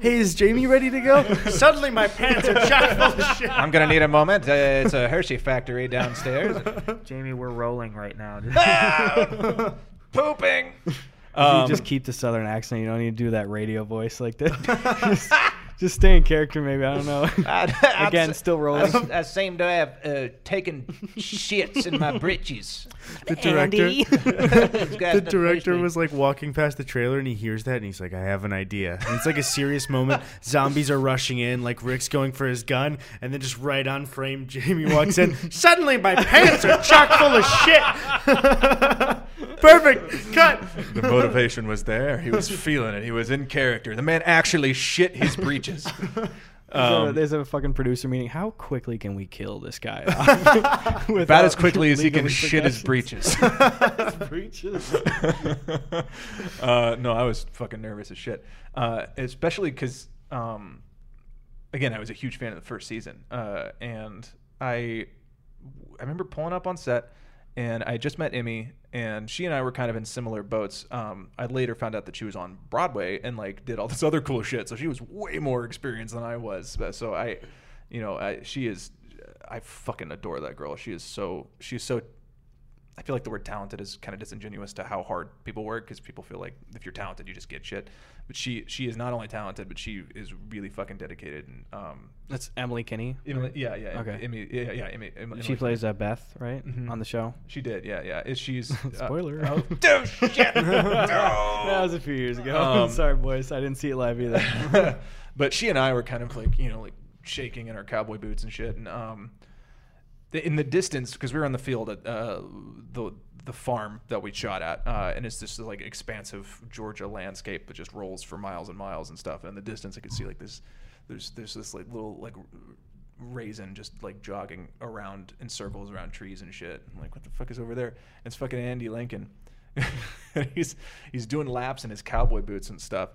is Jamie ready to go? Suddenly, my pants are chock full of shit. I'm gonna need a moment. Uh, it's a Hershey factory downstairs. Jamie, we're rolling right now. Ah, pooping. you Um, just keep the southern accent. You don't need to do that radio voice like that. Just, just stay in character, maybe. I don't know. Again, still rolling. I, same day, I've uh, taken shits in my britches. The director, the director was like walking past the trailer and he hears that and he's like, I have an idea. And it's like a serious moment. Zombies are rushing in, like Rick's going for his gun, and then just right on frame, Jamie walks in. Suddenly, my pants are chock full of shit. Perfect. Cut. The motivation was there. He was feeling it. He was in character. The man actually shit his breeches. There's a- Um, there's a fucking producer meeting. How quickly can we kill this guy? about as quickly as he can shit his breeches. breeches. uh, no, I was fucking nervous as shit. Uh, especially because, um, again, I was a huge fan of the first season, uh, and I, I remember pulling up on set, and I just met Emmy, and she and I were kind of in similar boats. Um, I later found out that she was on Broadway and like did all this other cool shit, so she was way more experienced than I was. So I, you know, I, she is, I fucking adore that girl. She is so, she's so I feel like the word talented is kind of disingenuous to how hard people work because people feel like if you're talented, you just get shit. But she she is not only talented, but she is really fucking dedicated. And um, That's Emily Kinney. Emily, yeah, yeah, Okay. Emily, yeah, yeah, Emily, Emily, She plays uh, Beth, right, Mhm. on the show. She did, yeah, yeah. Is she's uh, Spoiler. oh, dude, shit. That was a few years ago. Um, Sorry, boys. I didn't see it live either. but she and I were kind of like you know like shaking in our cowboy boots and shit, and um, in the distance because we were on the field at uh, the the farm that we shot at, uh, and it's just like expansive Georgia landscape that just rolls for miles and miles and stuff. And in the distance, I could see like this. There's there's this like little like raisin just like jogging around in circles around trees and shit. I'm like, what the fuck is over there? And it's fucking Andy Lincoln. he's he's doing laps in his cowboy boots and stuff.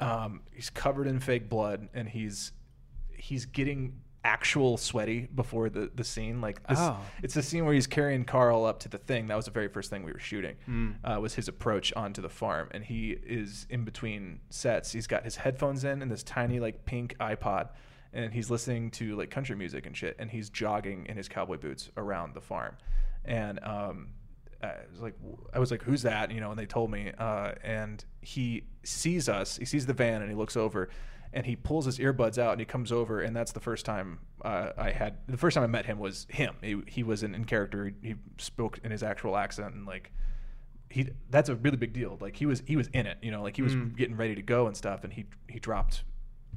Um, he's covered in fake blood, and he's he's getting actual sweaty before the the scene. Like this, Oh. it's the scene where he's carrying Carl up to the thing. That was the very first thing we were shooting. Uh, was his approach onto the farm, and he is in between sets. He's got his headphones in and this tiny like pink iPod, and he's listening to like country music and shit. And he's jogging in his cowboy boots around the farm, and um, I was like, I was like, who's that? You know, and they told me, uh, and he sees us, he sees the van, and he looks over, and he pulls his earbuds out, and he comes over, and that's the first time uh, I had, the first time I met him was him. He, he was in, in character. He, he spoke in his actual accent, and like, he, that's a really big deal. Like he was, he was in it. You know, like he was getting ready to go and stuff, and he, he dropped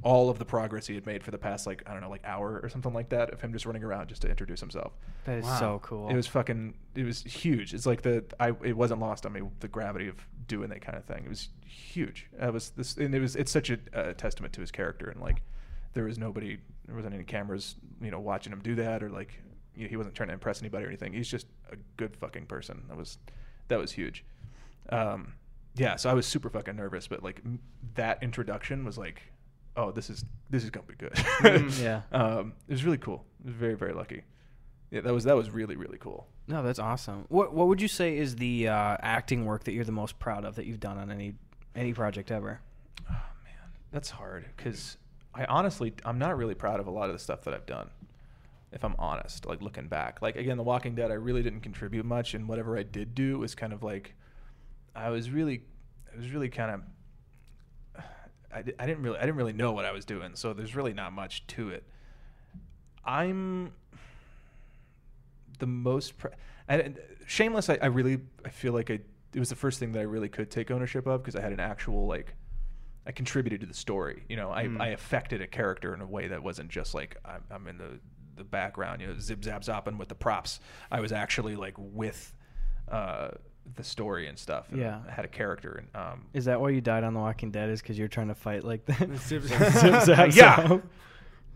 all of the progress he had made for the past like I don't know like hour or something like that of him just running around just to introduce himself. That is Wow. so cool. It was fucking. It was huge. It's like the I. It wasn't lost on me the gravity of doing that kind of thing. It was huge. It was this, and it was. It's such a, a testament to his character, and like there was nobody. There wasn't any cameras, you know, watching him do that, or like you know, he wasn't trying to impress anybody or anything. He's just a good fucking person. That was that was huge. Um, yeah. So I was super fucking nervous, but like m- that introduction was like. Oh, this is this is gonna be good. Mm, yeah. Um, it was really cool. It was very very lucky. Yeah, that was that was really really cool. No, that's awesome. What What would you say is the uh, acting work that you're the most proud of that you've done on any any project ever? Oh man, that's hard because I honestly I'm not really proud of a lot of the stuff that I've done. If I'm honest, like looking back, like again, The Walking Dead, I really didn't contribute much, and whatever I did do was kind of like, I was really, I was really kind of, I, I didn't really I didn't really know what I was doing, so there's really not much to it. I'm the most pr- I, shameless. I, I really I feel like I it was the first thing that I really could take ownership of because I had an actual like I contributed to the story. You know, I, Mm. I affected a character in a way that wasn't just like I'm, I'm in the the background. You know, zip zap zopping with the props. I was actually like with uh, the story and stuff. and Yeah. Had a character and um, Is that why you died on The Walking Dead? Is because you're trying to fight like that? Zip, Zip, zap, Yeah. zap.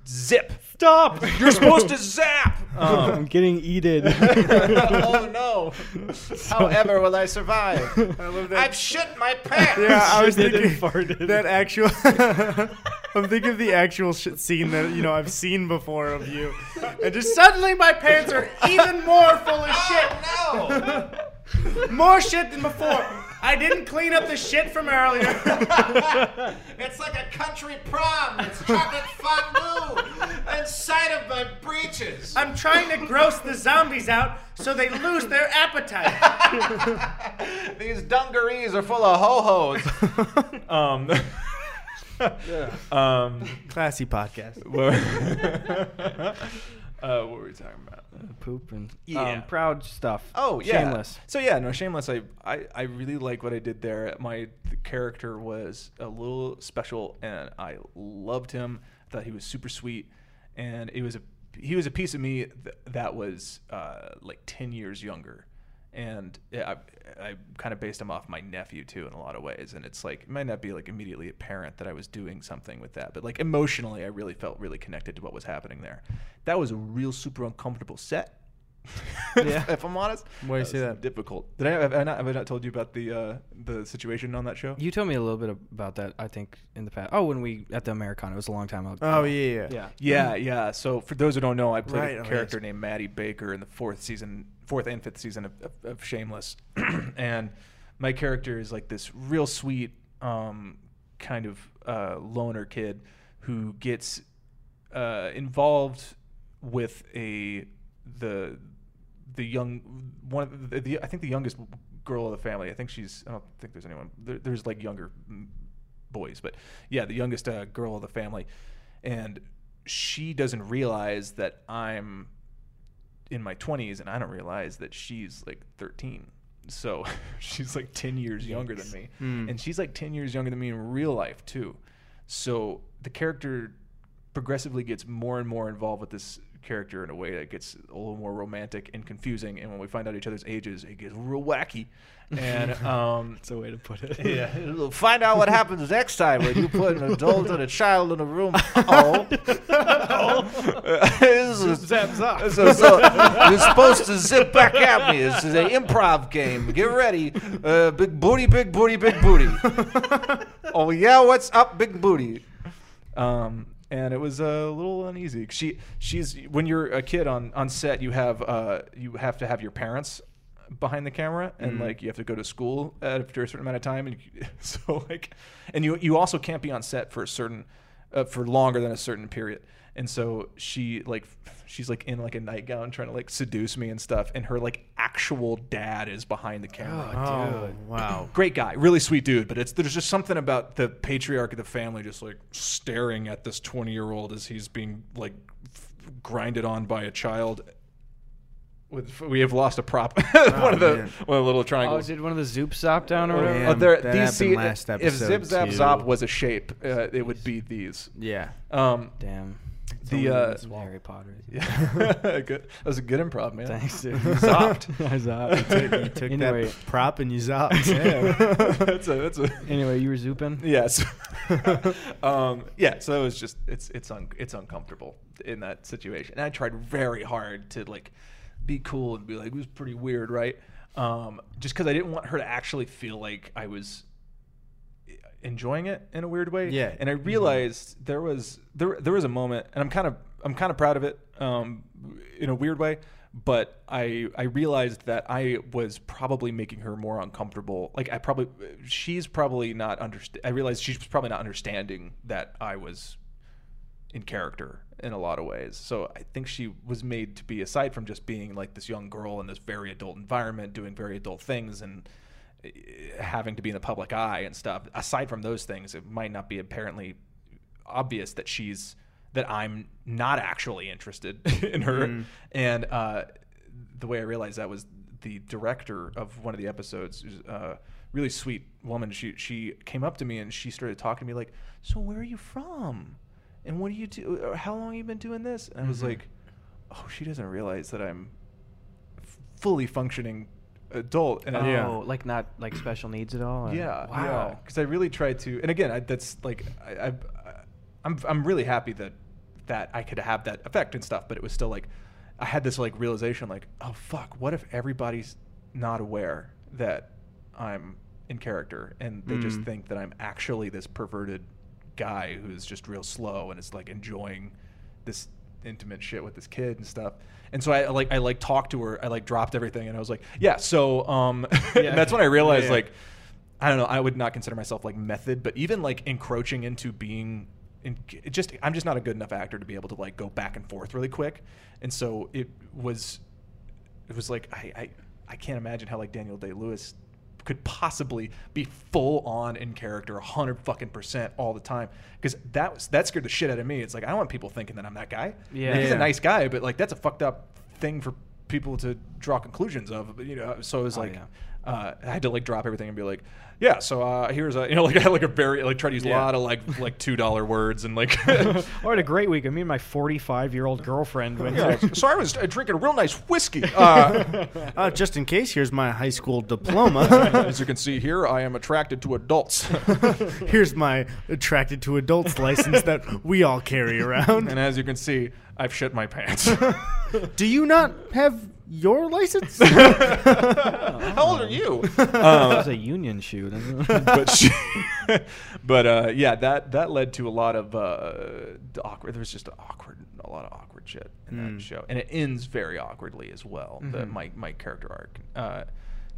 zip. Stop! You're supposed to zap. I'm Um, getting eated. oh no! However, will I survive? I love that. I've shit my pants. yeah, I was thinking and farted. that actual. I'm thinking of the actual shit scene that you know I've seen before of you, and just suddenly my pants are even more full of shit. no! More shit than before. I didn't clean up the shit from earlier. it's like a country prom. It's chocolate fondue inside of my breeches. I'm trying to gross the zombies out so they lose their appetite. These dungarees are full of ho hos. um. um. Classy podcast. What, uh, what were we talking about? Poop and Yeah. um, proud stuff. Oh yeah. Shameless. So yeah, no, shameless. I, I I really like what I did there. My the character was a little special, and I loved him. I thought he was super sweet, and it was a he was a piece of me th- that was uh, like ten years younger, and I I kind of based him off my nephew too in a lot of ways. And it's like it might not be like immediately apparent that I was doing something with that, but like emotionally, I really felt really connected to what was happening there. That was a real super uncomfortable set. Yeah. if I'm honest. Why you say that? Difficult. Did I have, I not, have I not told you about the uh, the situation on that show? You told me a little bit about that. I think in the past. Oh, when we at the Americana, it was a long time ago. Oh yeah, yeah. Yeah. Yeah, yeah. So for those who don't know, I played Right, a oh, character yes. named Matty Baker in the fourth season, fourth and fifth season of, of, of Shameless, and my character is like this real sweet, um, kind of uh, loner kid who gets uh, involved with a the the young one of the, the I think the youngest girl of the family. I think she's I don't think there's anyone. There, there's like younger boys, but yeah, the youngest uh, girl of the family, and she doesn't realize that I'm in my 20s and I don't realize that she's like 13. So she's like 10 years younger than me. Hmm. And she's like 10 years younger than me in real life too. So the character progressively gets more and more involved with this character in a way that gets a little more romantic and confusing. And when we find out each other's ages, it gets real wacky. And um, That's a way to put it. yeah, find out what happens next time when you put an adult and a child in a room. Oh, this is Zap, zap. so, so you're supposed to zip back at me. This is an improv game. Get ready. Uh, big booty, big booty, big booty. oh yeah, what's up, big booty? Um, and it was a little uneasy. She, she's when you're a kid on on set, you have uh, you have to have your parents behind the camera, and like you have to go to school after a certain amount of time, and you, so like, and you you also can't be on set for a certain uh, for longer than a certain period. And so she like she's like in like a nightgown trying to like seduce me and stuff, and her like actual dad is behind the camera. Oh wow. Great guy, really sweet dude, but it's there's just something about the patriarch of the family just like staring at this 20 year old as he's being like grinded on by a child. With we have lost a prop, one of the man. one of the little Oh, triangles. did one of the zoop stop down or Oh, whatever? yeah. Uh, there, that these see, last if episode, Zip Zap too. Zop was a shape, uh, it would be these. Yeah. Um, Damn. the uh, Harry Potter. yeah, good. That was a good improv, man. Thanks, dude. You zopped. I zopped. You took anyway, that prop and you zopped. Yeah, that's a that's a anyway, you were zooping. yes. um, yeah, so it was just it's it's un, it's uncomfortable in that situation. And I tried very hard to like be cool and be like it was pretty weird, right? Um, just because I didn't want her to actually feel like I was enjoying it in a weird way. Yeah. And I realized there was there there was a moment, and I'm kind of I'm kind of proud of it, um, in a weird way. But I I realized that I was probably making her more uncomfortable. Like I probably she's probably not understand. I realized she's probably not understanding that I was in character in a lot of ways. So I think she was made to be aside from just being like this young girl in this very adult environment doing very adult things and eh, having to be in the public eye and stuff. Aside from those things, it might not be apparently obvious that she's that I'm not actually interested in her. And uh, the way I realized that was the director of one of the episodes, who's a really sweet woman. She she came up to me and she started talking to me like, "So where are you from? And what do you do? How long have you been doing this?" And I was like, "Oh, she doesn't realize that I'm f- fully functioning adult." And I, Yeah. Oh, like not like special needs at all. or- yeah, Wow. Because I really tried to, and again, I, that's like I, I, I'm I'm really happy that that I could have that effect and stuff, but it was still like I had this like realization, like, oh fuck, what if everybody's not aware that I'm in character and they just Mm. think that I'm actually this perverted guy who's just real slow and is like enjoying this intimate shit with this kid and stuff. And so I like I like talked to her, I like dropped everything and I was like, yeah, so um and that's when I realized Yeah. like I don't know. I would not consider myself like method, but even like encroaching into being, in, it just I'm just not a good enough actor to be able to like go back and forth really quick. And so it was, it was like I I, I can't imagine how like Daniel Day Lewis could possibly be full on in character, hundred fucking percent all the time. Because that was that scared the shit out of me. It's like I don't want people thinking that I'm that guy. Yeah. Like, he's Yeah. a nice guy, but like that's a fucked up thing for people to draw conclusions of. You know, so it was Oh, like yeah. uh, I had to like drop everything and be like, yeah. So uh, here's a you know like I had like a very like try to use a lot of like like two dollar words and like. Oh, I had a great week. Me and my 45 year old girlfriend went. Yeah, so I was uh, drinking a real nice whiskey. Uh, Uh, just in case, here's my high school diploma. as you can see here, I am attracted to adults. here's my attracted to adults license that we all carry around. and as you can see, I've shit my pants. Do you not have your license? How old are you? That Um, was a union shoot. but she, but uh, yeah, that that led to a lot of uh, awkward. There was just awkward, a lot of awkward shit in Mm. that show, and it ends very awkwardly as well. The Mhm. my my character arc, uh,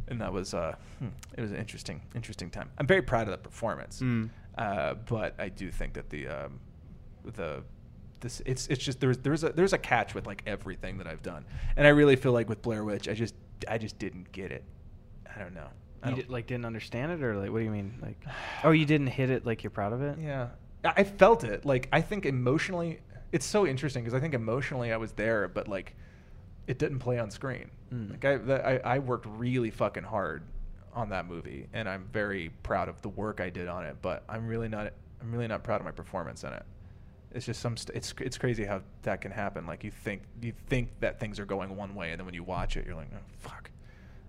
and that was uh, hmm, it was an interesting interesting time. I'm very proud of the performance, Mm. uh, but I do think that the um, the this it's it's just there's there's a there's a catch with like everything that I've done, and I really feel like with Blair Witch, I just I just didn't get it. I don't know. I you don't- did, like didn't understand it, or like what do you mean? Like, oh, you didn't hit it like you're proud of it? Yeah, I felt it. Like I think emotionally, it's so interesting because I think emotionally I was there, but like it didn't play on screen. Mm. Like I, that, I I worked really fucking hard on that movie, and I'm very proud of the work I did on it. But I'm really not. I'm really not proud of my performance in it. It's just some. St- it's it's crazy how that can happen. Like you think you think that things are going one way, and then when you watch it, you're like, oh fuck.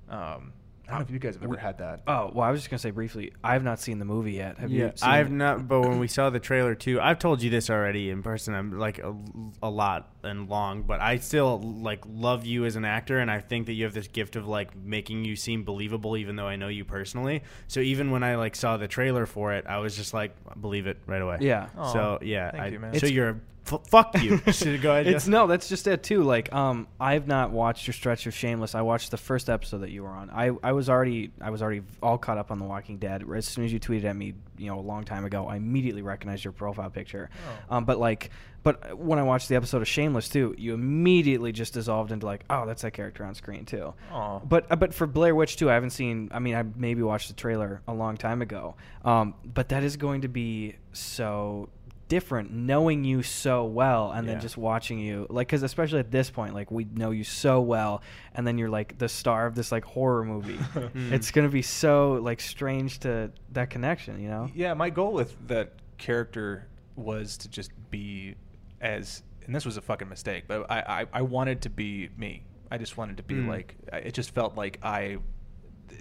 Um, I don't know if you guys have ever had that. Oh well, I was just gonna say briefly. I have not seen the movie yet. Have yeah, you? Seen I've it? not. But when we saw the trailer too, I've told you this already in person. I'm like a, a lot and long, but I still like love you as an actor, and I think that you have this gift of like making you seem believable, even though I know you personally. So even when I like saw the trailer for it, I was just like, believe it right away. Yeah. Aw, so yeah, thank I, you, man. so It's- you're a f- fuck you. Should go ahead. It's no, that's just it too. Like, um, I've not watched your stretch of Shameless. I watched the first episode that you were on. I, I was already I was already all caught up on The Walking Dead. As soon as you tweeted at me, you know, a long time ago, I immediately recognized your profile picture. Oh. Um, but like, but when I watched the episode of Shameless too, you immediately just dissolved into like, oh, that's that character on screen too. Aw. But uh, but for Blair Witch too, I haven't seen. I mean, I maybe watched the trailer a long time ago. Um, but that is going to be so different, knowing you so well, and Yeah. then just watching you, like, because especially at this point, like we know you so well, and then you're like the star of this like horror movie. It's gonna be so like strange to that connection, you know? Yeah, my goal with that character was to just be as, and this was a fucking mistake, but I, I, I wanted to be me. I just wanted to be Mm. like, it just felt like I,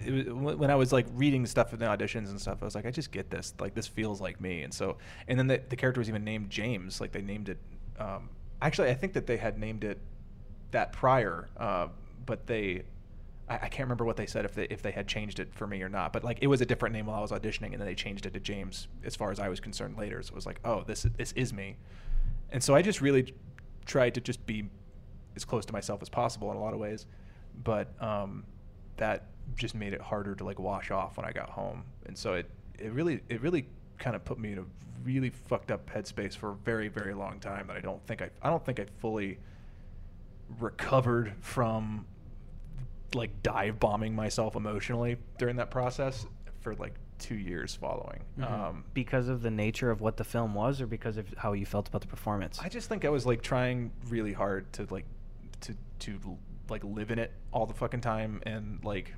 it when I was like reading stuff in the auditions and stuff, I was like, I just get this. Like, this feels like me. And so, and then the, the character was even named James. Like, they named it, um, actually, I think that they had named it that prior, uh, but they, I, I can't remember what they said if they if they had changed it for me or not. But like it was a different name while I was auditioning, and then they changed it to James as far as I was concerned later. So it was like, oh, this this is me. And so I just really tried to just be as close to myself as possible in a lot of ways, but um, that just made it harder to like wash off when I got home. And so it it really it really kind of put me in a really fucked up headspace for a very very long time that I don't think I I don't think I fully recovered from like dive bombing myself emotionally during that process for like two years following. Mhm. Um, because of the nature of what the film was, or because of how you felt about the performance. I just think I was like trying really hard to like to to like live in it all the fucking time and like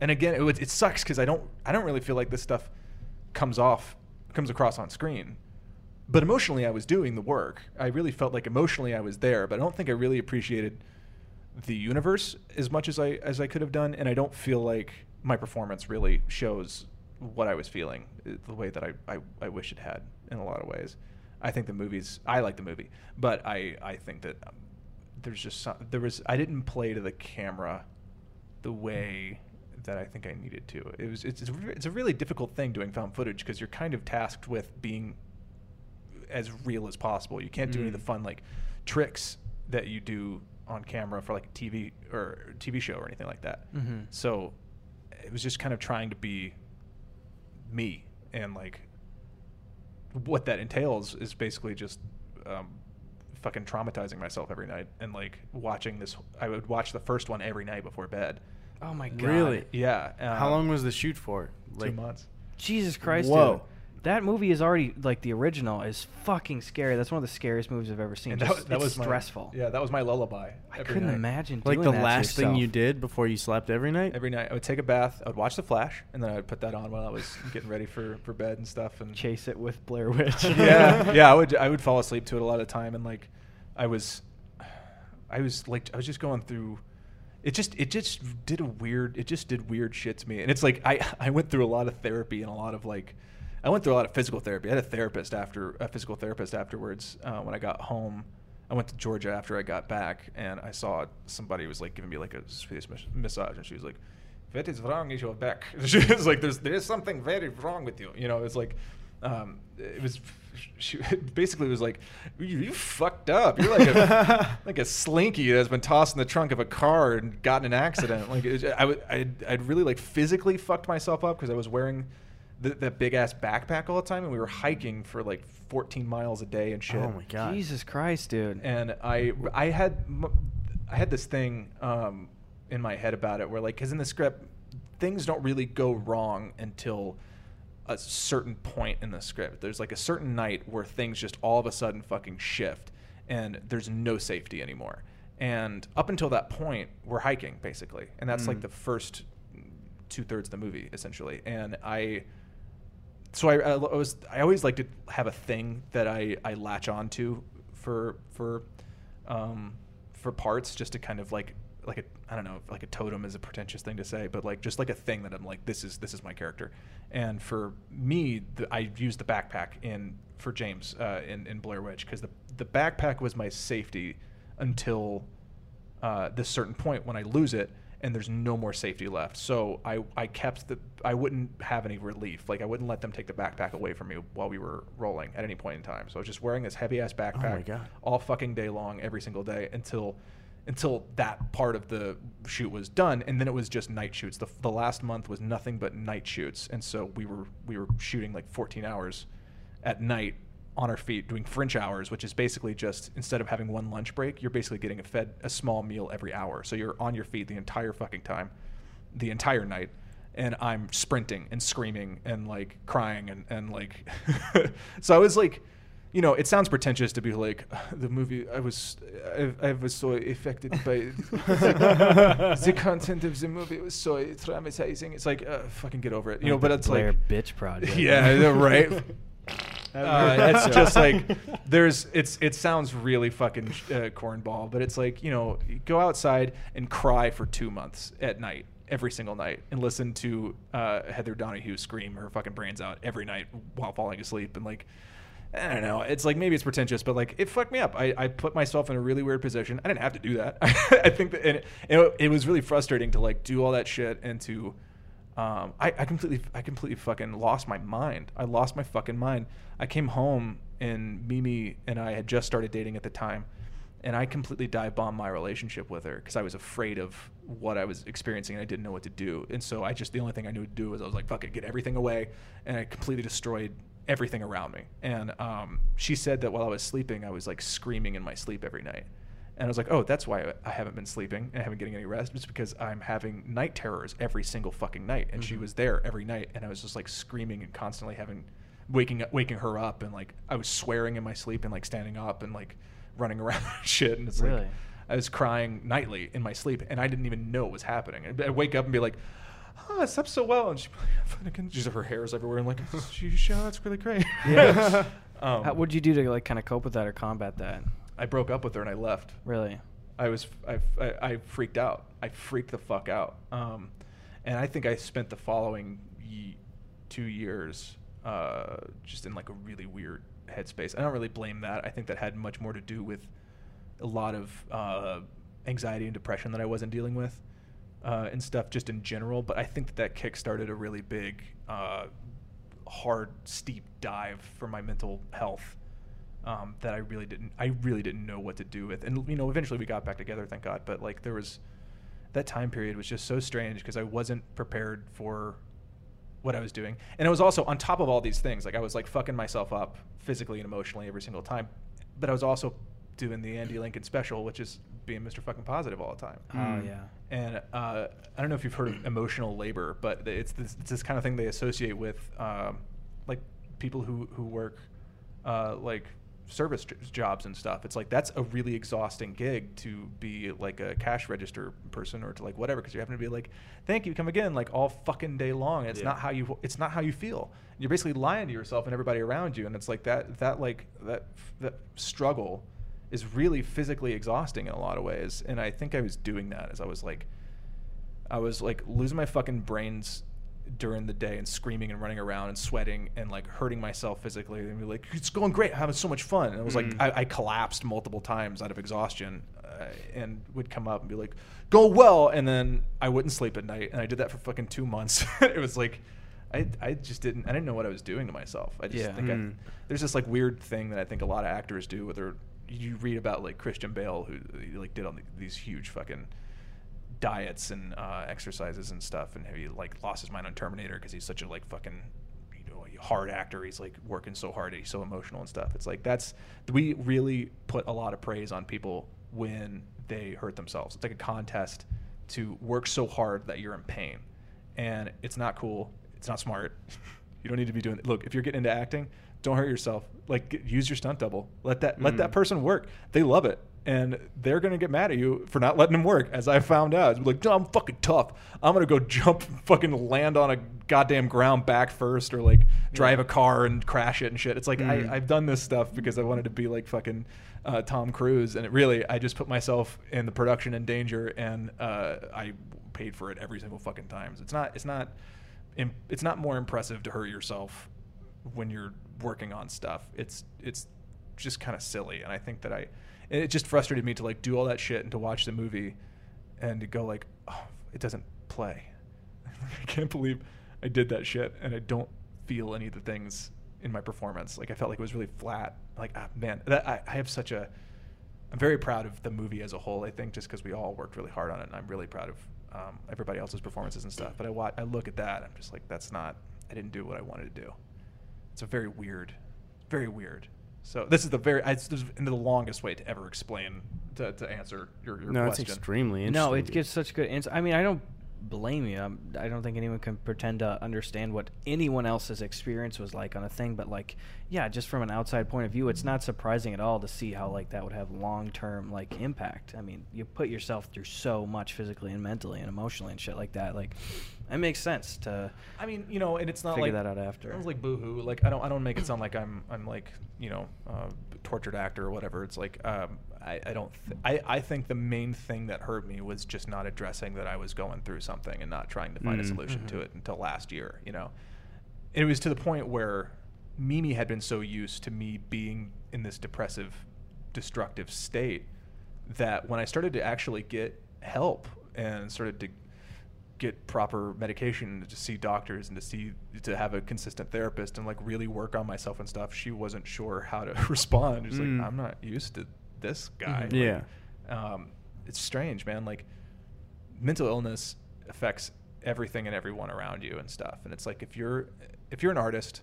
and again it it sucks cuz I don't I don't really feel like this stuff comes off comes across on screen. But emotionally I was doing the work. I really felt like emotionally I was there, but I don't think I really appreciated the universe as much as I as I could have done and I don't feel like my performance really shows what I was feeling uh, the way that I, I, I wish it had in a lot of ways. I think the movies I like the movie, but I, I think that um, there's just some, there was I didn't play to the camera the way that I think I needed to. It was it's it's a, re- it's a really difficult thing doing found footage because you're kind of tasked with being as real as possible. You can't do any of the Mm. fun like tricks that you do on camera for like a TV or TV show or anything like that. Mhm. So it was just kind of trying to be me and like what that entails is basically just um, fucking traumatizing myself every night and like watching this. I would watch the first one every night before bed. Oh my god! Really? Yeah. How um, long was the shoot for? Two months. Jesus Christ, Whoa. dude. That movie is already like the original is fucking scary. That's one of the scariest movies I've ever seen. And Just- that, that it's was stressful. My, yeah, that was my lullaby. I couldn't night. imagine Like doing the that to last thing you did before you slept every night? Every night, I would take a bath. I would watch The Flash, and then I would put that on while I was getting ready for, for bed and stuff. And chase it with Blair Witch. yeah, yeah. I would I would fall asleep to it a lot of the time, and like, I was, I was like, I was just going through. It just it just did a weird. It just did weird shit to me, and it's like I I went through a lot of therapy and a lot of like. I went through a lot of physical therapy. I had a therapist after a physical therapist afterwards uh, when I got home. I went to Georgia after I got back, and I saw somebody was like giving me like a mas- massage, and she was like, "What is wrong with your back?" She was like, "There's there's something very wrong with you." You know, it's like, um, it was she basically was like, "You, you fucked up. You're like a like a slinky that's been tossed in the trunk of a car and gotten an accident." Like it, I would I'd, I'd really like physically fucked myself up because I was wearing. The, that big ass backpack all the time, and we were hiking for like 14 miles a day and shit Oh my god. Jesus Christ, dude. and I I had I had this thing um, in my head about it where like because in the script things don't really go wrong until a certain point in the script. There's like a certain night where things just all of a sudden fucking shift and there's no safety anymore. And up until that point, we're hiking basically, and that's like Mm. the first two thirds of the movie essentially. And I so I, I was I always like to have a thing that I, I latch on to for for um, for parts just to kind of like like a I don't know like a totem is a pretentious thing to say but like just like a thing that I'm like this is this is my character and for me the, I used the backpack in for James uh, in in Blair Witch because the the backpack was my safety until uh, this certain point when I lose it and there's no more safety left. So I, I kept the I wouldn't have any relief. Like I wouldn't let them take the backpack away from me while we were rolling at any point in time. So I was just wearing this heavy ass backpack God. all fucking day long every single day until until that part of the shoot was done and then it was just night shoots. The, the last month was nothing but night shoots. And so we were we were shooting like 14 hours at night on our feet doing French hours, which is basically just instead of having one lunch break, you're basically getting a fed a small meal every hour. So you're on your feet the entire fucking time, the entire night. And I'm sprinting and screaming and like crying and, and like so I was like you know, it sounds pretentious to be like the movie. I was, I, I was so affected by the content of the movie. It was so traumatizing. It's like, uh, fucking get over it, you know. Like But it's Blair like, bitch project. yeah, right. Uh, it's just like there's it's it sounds really fucking uh, cornball, but it's like you know you go outside and cry for two months at night every single night and listen to uh, Heather Donahue scream her fucking brains out every night while falling asleep and like I don't know. It's like maybe it's pretentious, but like it fucked me up. I, I put myself in a really weird position. I didn't have to do that. I think that and it, it, it was really frustrating to like do all that shit and to um, I, I completely I completely fucking lost my mind. I lost my fucking mind. I came home and Mimi and I had just started dating at the time, and I completely dive bombed my relationship with her because I was afraid of what I was experiencing and I didn't know what to do. And so I just the only thing I knew to do was I was like, fuck it, get everything away, and I completely destroyed everything around me. And um, she said that while I was sleeping, I was like screaming in my sleep every night. And I was like, oh, that's why I haven't been sleeping and I haven't getting any rest. It's because I'm having night terrors every single fucking night. And mm-hmm. she was there every night. And I was just like screaming and constantly having, waking up, waking her up. And like, I was swearing in my sleep and like standing up and like running around and shit. And it's really? like, I was crying nightly in my sleep and I didn't even know what was happening. I'd wake up and be like, oh, I slept so well. And she, fucking, just her hair's everywhere. And like, she, she, oh, that's really great. Yeah. um, How, what'd you do to like kind of cope with that or combat that? I broke up with her and I left. Really? I was, I, I, I freaked out. I freaked the fuck out. Um, and I think I spent the following ye- two years uh, just in like a really weird headspace. I don't really blame that. I think that had much more to do with a lot of uh, anxiety and depression that I wasn't dealing with uh, and stuff just in general. But I think that that kick started a really big, uh, hard, steep dive for my mental health um, that I really didn't. I really didn't know what to do with. And you know, eventually we got back together, thank God. But like there was that time period was just so strange because I wasn't prepared for what I was doing, and it was also on top of all these things. Like I was like fucking myself up physically and emotionally every single time, but I was also doing the Andy Lincoln special, which is being Mr. Fucking Positive all the time. Oh mm. yeah. And uh, I don't know if you've heard of emotional labor, but it's this, it's this kind of thing they associate with um, like people who who work uh, like service jobs and stuff. It's like that's a really exhausting gig to be like a cash register person or to like whatever because you're having to be like, "Thank you, come again," like all fucking day long. It's yeah. not how you it's not how you feel. You're basically lying to yourself and everybody around you, and it's like that that like that that struggle is really physically exhausting in a lot of ways. And I think I was doing that as I was like, I was like losing my fucking brains during the day and screaming and running around and sweating and like hurting myself physically and be like, it's going great, I'm having so much fun. And it was mm-hmm. like I, I, collapsed multiple times out of exhaustion uh, and would come up and be like, go well, and then I wouldn't sleep at night. And I did that for fucking two months. it was like. I, I just didn't I didn't know what I was doing to myself. I just yeah. think mm. I, there's this like weird thing that I think a lot of actors do, whether you read about like Christian Bale who like did all these huge fucking diets and uh, exercises and stuff, and he like lost his mind on Terminator because he's such a like fucking you know hard actor. He's like working so hard, he's so emotional and stuff. It's like that's we really put a lot of praise on people when they hurt themselves. It's like a contest to work so hard that you're in pain, and it's not cool. It's not smart. you don't need to be doing. Look, if you're getting into acting, don't hurt yourself. Like use your stunt double. Let that mm. let that mm. person work. They love it. And they're gonna get mad at you for not letting them work, as I found out. Like, no, I'm fucking tough. I'm gonna go jump, fucking land on a goddamn ground back first, or like drive a car and crash it and shit. It's like mm. I, have done this stuff because I wanted to be like fucking uh, Tom Cruise, and it really, I just put myself in the production in danger, and uh, I paid for it every single fucking time. So it's not, it's not, it's not more impressive to hurt yourself when you're working on stuff. It's it's just kind of silly, and I think that I it just frustrated me to like do all that shit and to watch the movie and to go like, oh, it doesn't play. I can't believe I did that shit, and I don't feel any of the things in my performance. Like I felt like it was really flat. Like ah, man, that I, I have such a. I'm very proud of the movie as a whole. I think just because we all worked really hard on it, and I'm really proud of um, everybody else's performances and stuff. But I watch, I look at that, I'm just like, that's not. I didn't do what I wanted to do. It's a very weird, very weird. So this is the very it's, this is the longest way to ever explain to, to answer your, your no, question. it's extremely interesting. No, it gives such good answer. I mean, I don't blame you. I'm, I do not think anyone can pretend to understand what anyone else's experience was like on a thing, but like, yeah, just from an outside point of view, it's not surprising at all to see how like that would have long term like impact. I mean, you put yourself through so much physically and mentally and emotionally and shit like that. Like, it makes sense to. I mean, you know, and it's not figure like that out after. I was like boohoo. Like I don't, I don't make it sound like I'm, I'm like, you know, uh, tortured actor or whatever. It's like, um, I, I don't. Th- I, I think the main thing that hurt me was just not addressing that I was going through something and not trying to find mm-hmm. a solution to mm-hmm. it until last year. You know, and it was to the point where Mimi had been so used to me being in this depressive, destructive state that when I started to actually get help and started to get proper medication to see doctors and to see to have a consistent therapist and like really work on myself and stuff she wasn't sure how to respond she's Mm. like i'm not used to this guy Mhm. Yeah. Um, it's strange man like mental illness affects everything and everyone around you and stuff and it's like if you're if you're an artist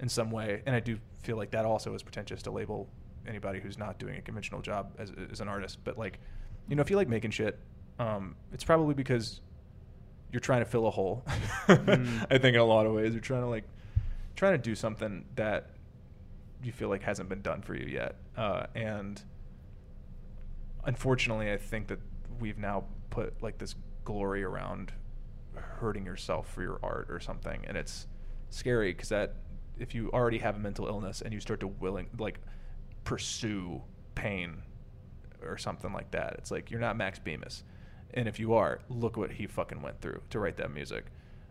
in some way and i do feel like that also is pretentious to label anybody who's not doing a conventional job as, as an artist but like you know if you like making shit um, it's probably because you're trying to fill a hole. Mm. i think in a lot of ways you're trying to like trying to do something that you feel like hasn't been done for you yet. Uh, and unfortunately i think that we've now put like this glory around hurting yourself for your art or something. And it's scary because that if you already have a mental illness and you start to willing like pursue pain or something like that it's like you're not max bemis and if you are look what he fucking went through to write that music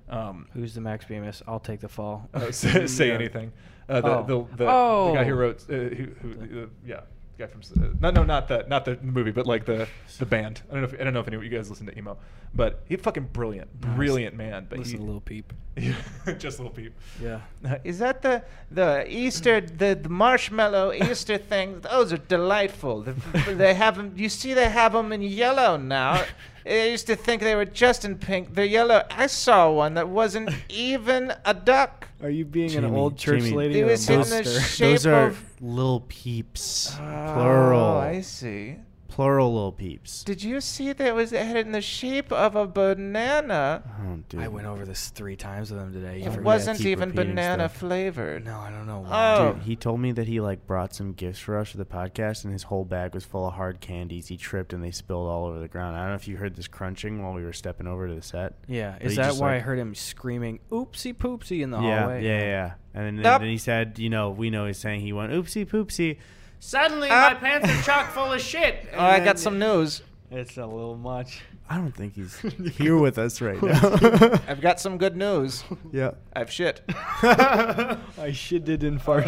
um, Who's the Max Bemis? I'll take the fall. uh, say, say Yeah. anything. Uh, the, Oh. the, the, Oh. the guy who wrote, uh, who, who, yeah, guy from, uh, no, no, not the, not the movie, but like the, the band. I don't know if, I don't know if any of you guys listen to emo, but he fucking brilliant, Nice. brilliant man. But Listen he, to Lil Peep. just a little peep. Yeah. Uh, Is that the the Easter the, the marshmallow Easter thing? Those are delightful. The, they have 'em- You see, they have them in yellow now. I used to think they were just in pink. They're yellow. I saw one that wasn't even a duck. Are you being an old church Jamie, lady It or a was in the monster? shape Those are of. little peeps. Oh, Plural. I see. Plural little peeps. Did you see that it was it had in the shape of a banana? Oh, dude. I went over this three times with him today. You It forget. wasn't keep even repeating banana stuff. flavored. No, I don't know oh. why. Oh. Dude, he told me that he like brought some gifts for us for the podcast, and his whole bag was full of hard candies. He tripped and they spilled all over the ground. I don't know if you heard this crunching while we were stepping over to the set. Yeah, But is that just, why I heard him screaming "oopsie poopsie" in the yeah, hallway? yeah, yeah, yeah. And then, Nope. then he said, you know, we know he's saying he went oopsie poopsie. Suddenly, Uh, my pants are chock full of shit. Oh, I got some news. It's a little much. I don't think he's here with us right now. I've got some good news. yeah. I've shit. I shit did and farted.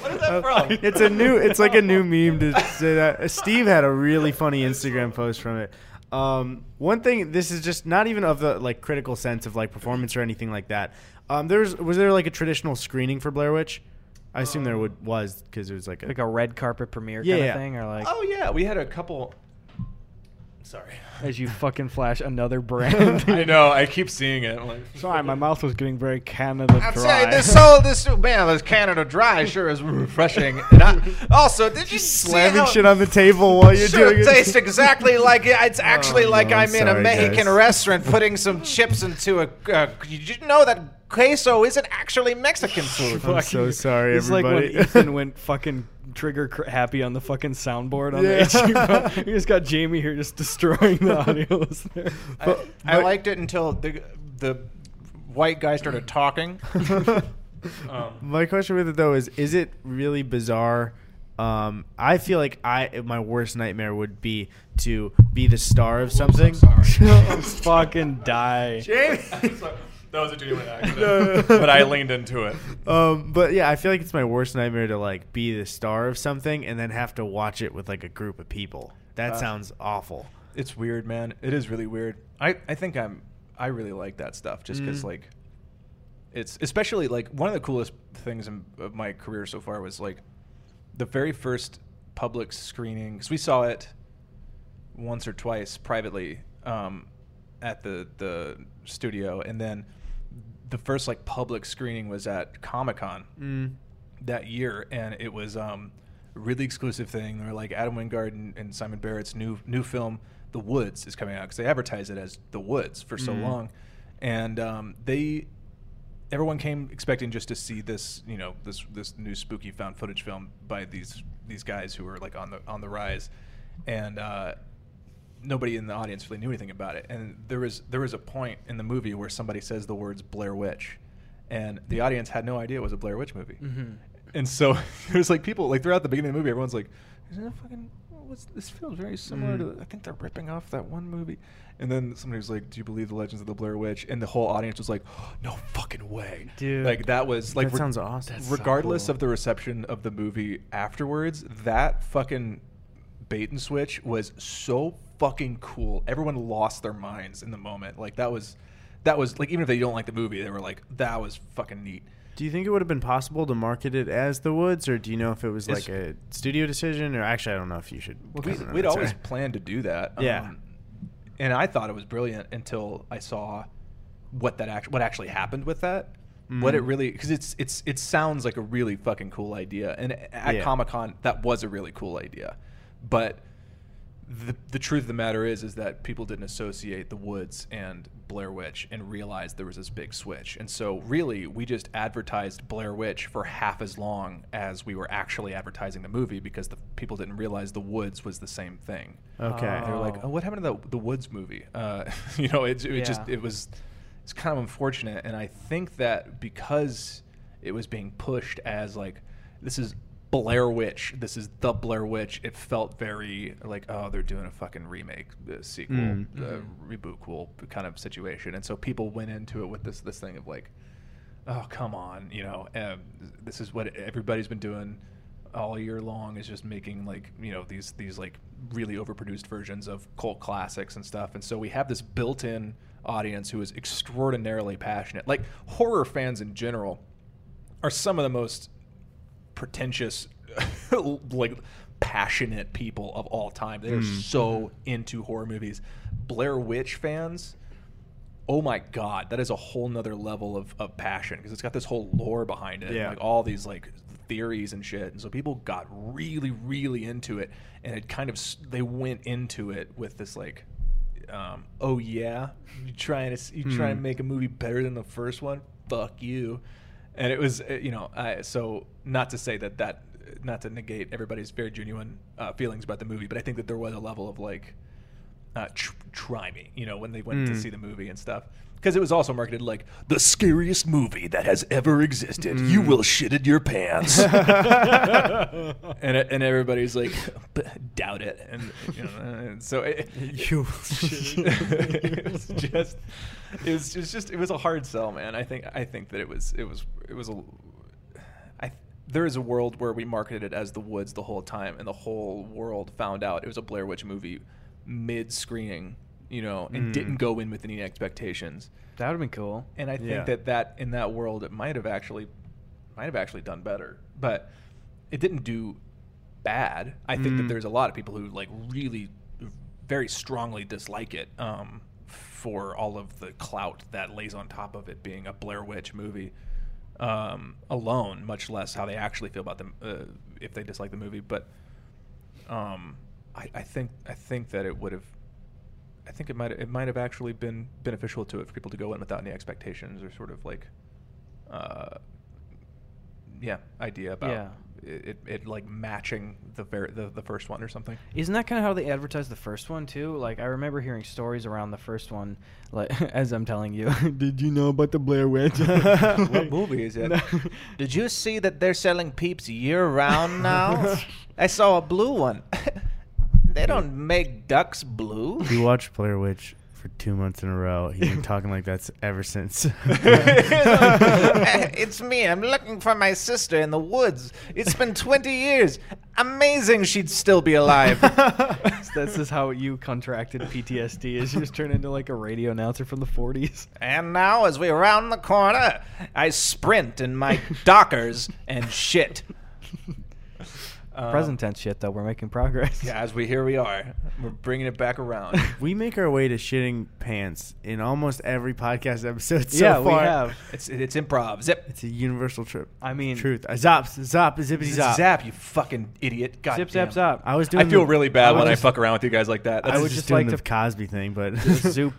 What is that from? It's a new. It's like a new meme to say that. Steve had a really funny Instagram post from it. Um, one thing. This is just not even of the like critical sense of like performance or anything like that. Um, there's was there like a traditional screening for Blair Witch? I assume there would was because it was like a, like a red carpet premiere Yeah, kind of yeah. thing, or like Oh yeah, we had a couple. Sorry. as you fucking flash another brand. I know. I keep seeing it. I'm like, Sorry, my mouth was getting very Canada I'd dry. say this soul, this man, this Canada Dry sure is refreshing. And I, also, did you see slamming how shit on the table while you're sure doing it. tastes exactly like. It's actually Oh, like no, I'm I'm in a sorry, Mexican guys. restaurant putting some chips into a. Uh, did you know that queso isn't actually Mexican food? I'm so sorry, It's like everybody. when Ethan went fucking trigger cr- happy on the fucking soundboard on Yeah. the HU. You just got Jamie here just destroying the audio listener. I, I liked it until the the white guy started talking. um, My question with it though is: Is it really bizarre? Um, I feel like I my worst nightmare would be to be the star of something. fucking die. Jamie. That was a genuine accident, No. but I leaned into it. Um, but yeah, I feel like it's my worst nightmare to like be the star of something and then have to watch it with like a group of people. That Uh, sounds awful. It's weird, man. It is really weird. I, I think I'm I really like that stuff just because Mm. like it's especially like one of the coolest things in, of my career so far was like the very first public screening because we saw it once or twice privately um, at the the studio and then the first like public screening was at Comic Con Mm. that year, and it was um, a really exclusive thing. They were like Adam Wingard and, and Simon Barrett's new new film, The Woods, is coming out because they advertised it as The Woods for so Mhm. long, and um, they everyone came expecting just to see this you know this this new spooky found footage film by these these guys who were like on the on the rise, and. Uh, Nobody in the audience really knew anything about it, and there was there was a point in the movie where somebody says the words Blair Witch, and the audience had no idea it was a Blair Witch movie. Mm-hmm. And so there's like people like throughout the beginning of the movie, everyone's like, "Is it fucking what's, this feels very similar Mm. to. I think they're ripping off that one movie. And then somebody was like, "Do you believe the Legends of the Blair Witch?" And the whole audience was like, "No fucking way, Dude. Like that was like That sounds awesome. That's so regardless cool. of the reception of the movie afterwards, that fucking bait and switch was so fucking cool. Everyone lost their minds in the moment. Like that was, that was like even if they don't like the movie, they were like, "That was fucking neat." Do you think it would have been possible to market it as The Woods, or do you know if it was It's- like a studio decision? Or actually, I don't know if you should. we, comment on we'd that, always sorry. planned to do that. Yeah. Um, and I thought it was brilliant until I saw what that act- what actually happened with that. What it Mhm. really because it's it's it sounds like a really fucking cool idea, and at Yeah. Comic Con that was a really cool idea, but the the truth of the matter is is that people didn't associate the woods and Blair Witch and realized there was this big switch. And so really we just advertised Blair Witch for half as long as we were actually advertising the movie because the people didn't realize the woods was the same thing. Okay. They were like, Oh. "Oh, what happened to the the Woods movie?" Uh, you know, it, it just Yeah. it was it's kind of unfortunate, and I think that because it was being pushed as like this is Blair Witch, this is the Blair Witch, it felt very like oh they're doing a fucking remake, uh, sequel, Mm. uh, reboot, cool kind of situation, and so people went into it with this this thing of like, oh come on, you know, um, this is what everybody's been doing all year long is just making like you know these these like really overproduced versions of cult classics and stuff. And so we have this built-in audience who is extraordinarily passionate. Like horror fans in general are some of the most pretentious like passionate people of all time they're Mm. so into horror movies blair witch fans oh my god that is a whole nother level of, of passion because it's got this whole lore behind it Yeah. like all these like theories and shit and so people got really really into it and it kind of they went into it with this like um, oh yeah you trying to you trying to Hmm. make a movie better than the first one fuck you and it was uh, you know I, so not to say that that not to negate everybody's very genuine uh, feelings about the movie but i think that there was a level of like uh, tr- try me, you know, when they went to Mm. see the movie and stuff. Because it was also marketed like the scariest movie that has ever existed. You Mm. will shit in your pants, and it- and everybody's like, doubt it, and you know, and so it, You it was just it was, it was just it was a hard sell, man. I think I think that it was it was it was a there is a world where we marketed it as the woods the whole time, and the whole world found out it was a Blair Witch movie mid screening, you know, and Mm. didn't go in with any expectations. That would have been cool. And I think Yeah. that that in that world it might have actually might have actually done better, but it didn't do bad. I think that Mm. there's a lot of people who like really very strongly dislike it um, for all of the clout that lays on top of it being a Blair Witch movie um, alone, much less how they actually feel about them uh, if they dislike the movie. But um, I, I think I think that it would have. I think it might it might have actually been beneficial to it for people to go in without any expectations or sort of like, uh, yeah, idea about Yeah. it, it, it like matching the, ver- the the first one or something. Isn't that kind of how they advertised the first one too? Like I remember hearing stories around the first one, like as I'm telling you. Did you know about the Blair Witch? What movie is it? No. Did you see that they're selling peeps year round now? I saw a blue one. They don't make ducks blue. He watched Blair Witch for two months in a row. He's been talking like that ever since. it's me. I'm looking for my sister in the woods. It's been 20 years. Amazing she'd still be alive. this is how you contracted PTSD. Is you just turn into like a radio announcer from the 40s. and now, as we round the corner, I sprint in my dockers and shit. Um, Present tense shit though. We're making progress. Yeah, as we here we are, we're bringing it back around. we make our way to shitting pants in almost every podcast episode so yeah, we have. it's it's improv. Zip. It's a universal trip. I mean, Truth. Uh, zop, zop, zippity zop. Zap, you fucking idiot. God zip damn. zap zap. I was doing. I feel the- really bad would when I fuck around with you guys like that. I was just just doing like the to- Cosby thing, but Zoop.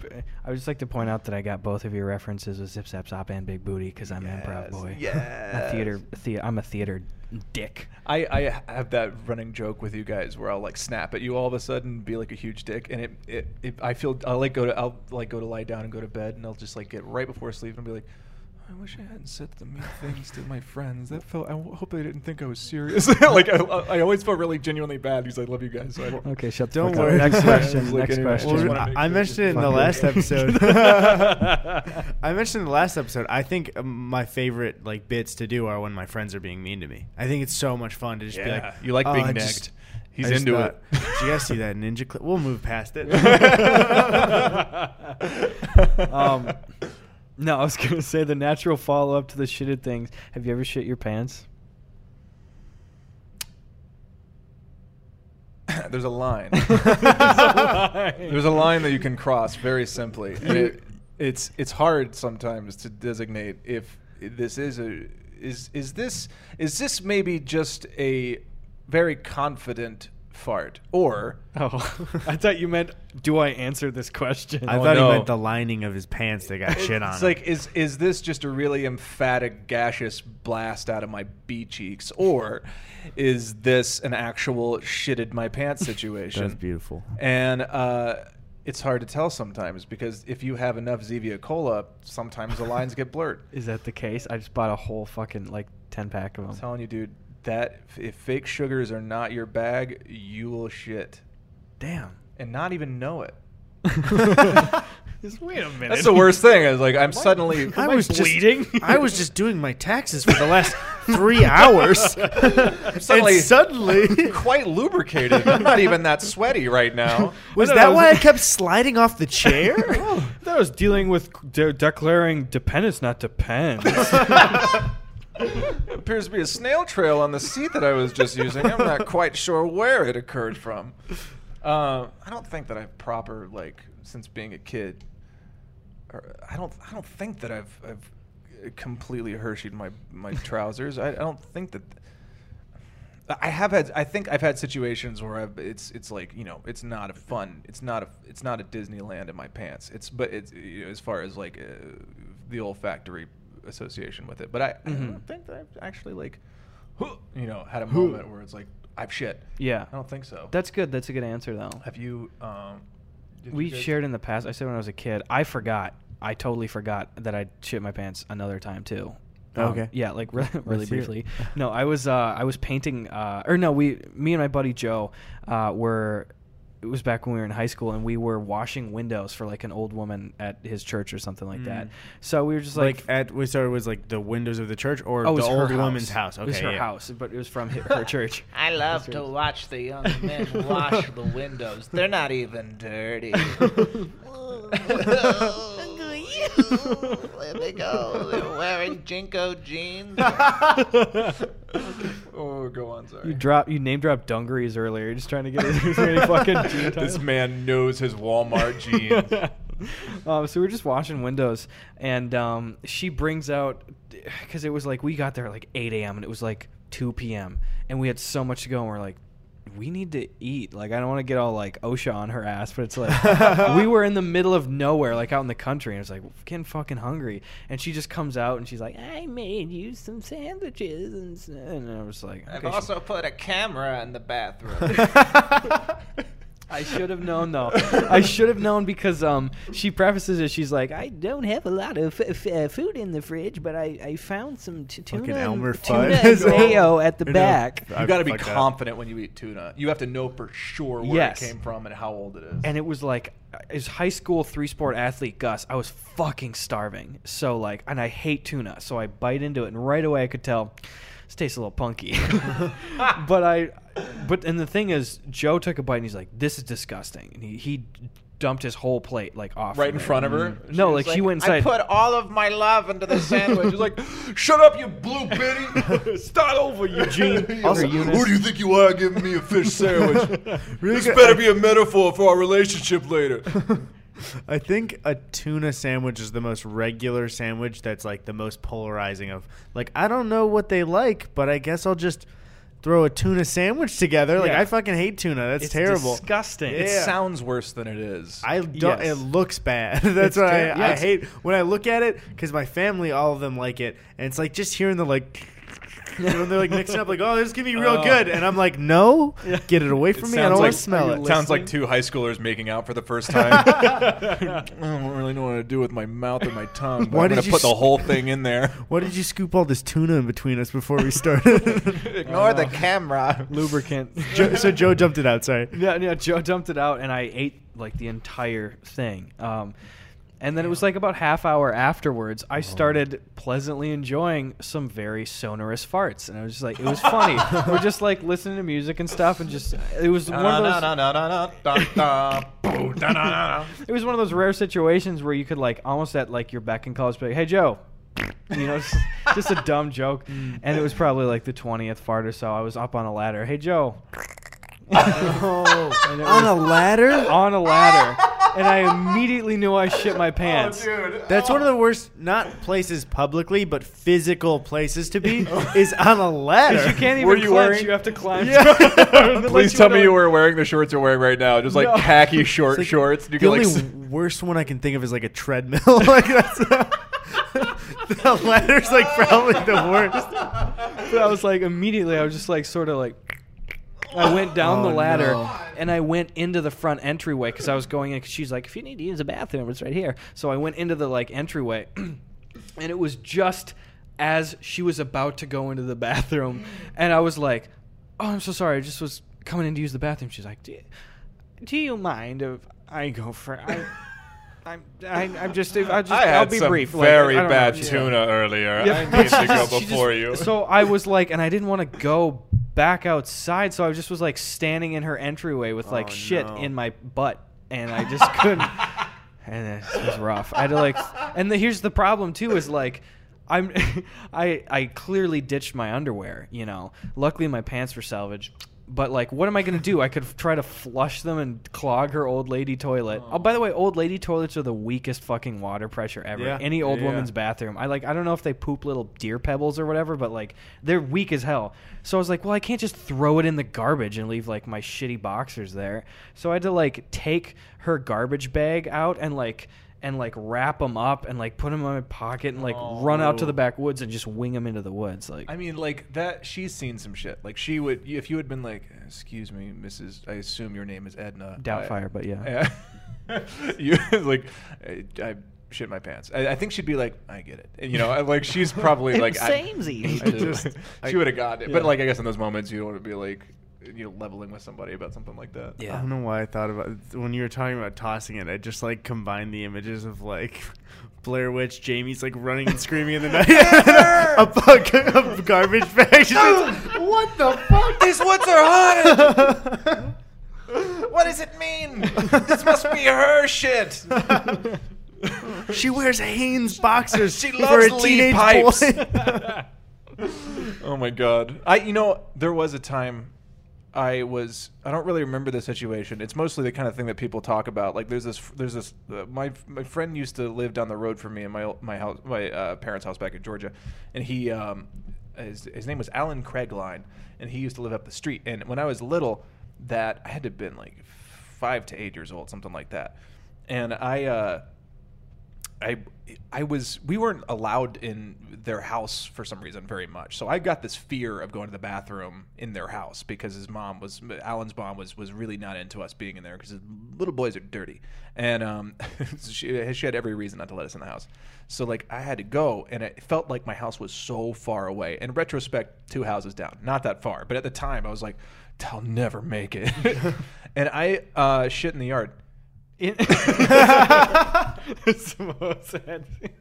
I would just like to point out that I got both of your references with Zip Zap Zop and Big Booty because I'm an improv boy. yes. Theater, thea- I'm a theater dick. I, I have that running joke with you guys where I'll like snap at you all of a sudden, be like a huge dick, and it, it, it I feel I'll like go to I'll like go to lie down and go to bed, and I'll just like get right before sleep and be like, I wish I hadn't said the mean things to my friends. That felt. I w- hope they didn't think I was serious. like I, I always felt really genuinely bad because I love you guys. So I don't, Okay, shut the Don't fuck up. worry. Next question. Like, next anyway, question. Well, I, I mentioned it in the last episode. I mentioned in the last episode. I think um, my favorite like bits to do are when my friends are being mean to me. I think it's so much fun to just be like, you like "Oh, being I negged. just- He's into thought- it. Did you guys see that ninja clip? We'll move past it. um, no, I was gonna say the natural follow up to the shitted things. Have you ever shit your pants? There's a line. There's a line that you can cross very simply. And it, it's it's hard sometimes to designate if this is a is is this is this maybe just a very confident fart or Oh, I thought you meant. Do I answer this question? I Oh, thought no. he meant the lining of his pants that got shit on. It's him. like is is this just a really emphatic gaseous blast out of my bee cheeks, or is this an actual shitted my pants situation? That's beautiful. And uh, it's hard to tell sometimes because if you have enough Zevia Cola, sometimes the lines get blurred. Is that the case? I just bought a whole fucking like ten pack of them. I'm them. telling you, dude, that if fake sugars are not your bag, you will shit Damn. and not even know it. Just wait a minute. That's the worst thing. Is like I'm suddenly I Am I was bleeding? Just, I was just doing my taxes for the last three hours. suddenly- and suddenly, quite lubricated. I'm not even that sweaty right now. was that know, why I was- kept sliding off the chair? oh, That was dealing with de- declaring dependence, not depends. Appears to be a snail trail on the seat that I was just using. I'm not quite sure where it occurred from. Uh, I don't think that I've proper like since being a kid. Or I don't. I don't think that I've I've completely Hersheyed my my trousers. I, I don't think that. I have had. I think I've had situations where I've, it's it's like you know it's not a fun. It's not a it's not a Disneyland in my pants. It's but it's you know, as far as like uh, the olfactory association with it. But I, I Mhm. don't think that I've actually like you know had a moment where it's like I've shit. yeah, I don't think so. that's good. That's a good answer though. have you? Um, did you We guys- shared in the past. I said when I was a kid, I forgot. I totally forgot that I shit my pants another time too. Um, Okay. Yeah, like really, really hear it. briefly. No, I was uh, I was painting, uh, or no, we, me and my buddy Joe, uh, were. It was back when we were in high school, and we were washing windows for like an old woman at his church or something like that. Mm. So we were just like, like at we started was like the windows of the church or oh, the old house. woman's house. Okay, it was her yeah. house, but it was from her church. I love to watch the young men wash the windows. They're not even dirty. There they go. They're wearing JNCO jeans. Oh, go on. Sorry. You drop, you name dropped dungarees earlier. You're just trying to get as many fucking this man knows his Walmart jeans. um, so we are just washing windows, and um, she brings out because it was like we got there at like 8 a.m. and it was like 2 p.m. and we had so much to go, and we're like, we need to eat. Like I don't want to get all like OSHA on her ass, but it's like we were in the middle of nowhere, like out in the country, and it's like getting fucking hungry. And she just comes out and she's like, I made you some sandwiches, and, and I was like, I've okay, she- also put a camera in the bathroom. I should have known though. I should have known because um she prefaces it. She's like, I don't have a lot of f- f- uh, food in the fridge, but I, I found some t- tuna, Fucking and, Elmer tuna Fudd. and mayo at the I know. back. I You got to be fucked up. confident when you eat tuna. You have to know for sure where Yes. it came from and how old it is. And it was like, as high school three sport athlete Gus, I was fucking starving. So like, and I hate tuna, so I bite into it, and right away I could tell this tastes a little punky. but I, but and the thing is, Joe took a bite and he's like, "This is disgusting," and he he dumped his whole plate like off right in front of her. Mm-hmm. No, She's like, she went inside. I inside. put all of my love into the sandwich. She's like, "Shut up, you blue bitty! Start over, Eugene." Also, who do you think you are giving me a fish sandwich? Really this better be a metaphor for our relationship later. I think a tuna sandwich is the most regular sandwich that's like the most polarizing of like I don't know what they like, but I guess I'll just throw a tuna sandwich together. Like Yeah. I fucking hate tuna. That's it's terrible. disgusting. It Yeah. sounds worse than it is. I don't. Yes. It looks bad. That's It's what ter- I, yeah, I it's- hate when I look at it because my family, all of them like it, and it's like just hearing the like. You know, they're like mixing up, like, "Oh, this is gonna be real Oh. good," and I'm like, "No, Yeah. get it away It from me. I sounds don't want like- to smell it." Sounds like two high schoolers making out for the first time. I don't really know what to do with my mouth and my tongue. But Why I'm did gonna you put the s- whole thing in there. Why did you scoop all this tuna in between us before we started? Ignore the camera. lubricant. Joe, so Joe jumped it out. Sorry. Yeah, yeah. Joe dumped it out, and I ate like the entire thing. Um, and then it was like about half hour afterwards, I started pleasantly enjoying some very sonorous farts, and I was just like, it was funny. We're just like listening to music and stuff, and just it was one of those. It was one of those rare situations where you could like almost at like your beck and call, just be like, "Hey Joe," you know, just, just a dumb joke. Mm. And it was probably like the twentieth fart or so. I was up on a ladder. Hey Joe. Oh, on a ladder. on a ladder, and I immediately knew I shit my oh, pants. That's one of the oh. worst, not places publicly, but physical places to be, oh. is on a ladder. you can't even Were you clench. wearing- You have to climb. Yeah. Please tell me you were wearing the shorts you're wearing right now, just like No. khaki short It's like- shorts. You the only like. worst one I can think of is like a treadmill. like that's the ladder's like probably the worst. But I was like, immediately, I was just like, sort of like. I went down the Oh, ladder no. and I went into the front entryway because I was going in. Cause she's like, if you need to use a bathroom, it's right here. So I went into the like entryway, and it was just as she was about to go into the bathroom, and I was like, "Oh, I'm so sorry. I just was coming in to use the bathroom." She's like, "Do you, do you mind if I go for?" I, I'm, I, I'm just, I just, I I'll had be some brief. Very I don't know. bad Yeah. tuna earlier. Yeah, I need to go she just- before you. So I was like, and I didn't want to go back outside, so I just was like standing in her entryway with like Oh, shit no. in my butt, and I just couldn't. and it was rough. I had to like, and the, here's the problem too is like. I'm, I, I clearly ditched my underwear. You know, luckily my pants were salvaged. But like, what am I gonna do? I could f- try to flush them and clog her old lady toilet. Oh, by the way, old lady toilets are the weakest fucking water pressure ever. Yeah. Any old Yeah, woman's bathroom. I like I don't know if they poop little deer pebbles or whatever, but like they're weak as hell. So I was like, well, I can't just throw it in the garbage and leave like my shitty boxers there. So I had to like take her garbage bag out and like and like wrap them up and like put them in my pocket and like run out to the oh. backwoods and just wing them into the woods. Like I mean, like that. She's seen some shit. Like she would, if you had been like, "Excuse me, Mrs. I assume your name is Edna." Doubtfire, but yeah. Yeah. you like, I, I shit my pants. I, I think she'd be like, "I get it." And, you know, like she's probably like, I, I just, I- she would have gotten it. But like, I guess in those moments, you don't want to be like, you know, leveling with somebody about something like that. Yeah, I don't know why I thought about it. when you were talking about tossing it. I just like combined the images of like Blair Witch, Jamie's like running and screaming in the night, a, bu- a garbage bag. She's what the fuck? These woods are haunted. what does it mean? this must be her shit. she wears Hanes boxers. She for loves a lead teenage pipes. boy. oh my god. I you know, there was a time I was I don't really remember the situation. It's mostly the kind of thing that people talk about. Like there's this there's this uh, my my friend used to live down the road from me in my my house my uh, parents' house back in Georgia, and he um his, his name was Alan Craigline, and he used to live up the street. And when I was little, that I had to have been like five to eight years old, something like that, and I. uh I I was we weren't allowed in their house for some reason very much. So I got this fear of going to the bathroom in their house because his mom was Alan's mom was was really not into us being in there because little boys are dirty, and um, she she had every reason not to let us in the house. So like I had to go, and it felt like my house was so far away. In retrospect, two houses down, not that far, but at the time I was like, I'll never make it, and I uh, shit in the yard. In- it's the most sad thing.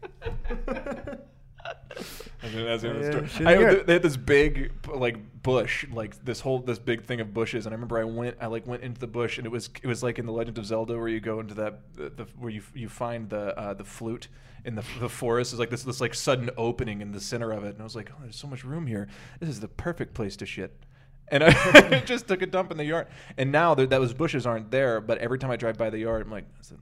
And then that's the end of the story. shit, I- yeah. they had this big like bush, like this whole this big thing of bushes, and I remember I went, I like went into the bush, and it was it was like in the Legend of Zelda where you go into that the, the where you you find the uh, the flute in the the forest is like this this like sudden opening in the center of it, and I was like, oh, there's so much room here. This is the perfect place to shit. And I just took a dump in the yard, and now that those bushes aren't there, but every time I drive by the yard, I'm like, that's a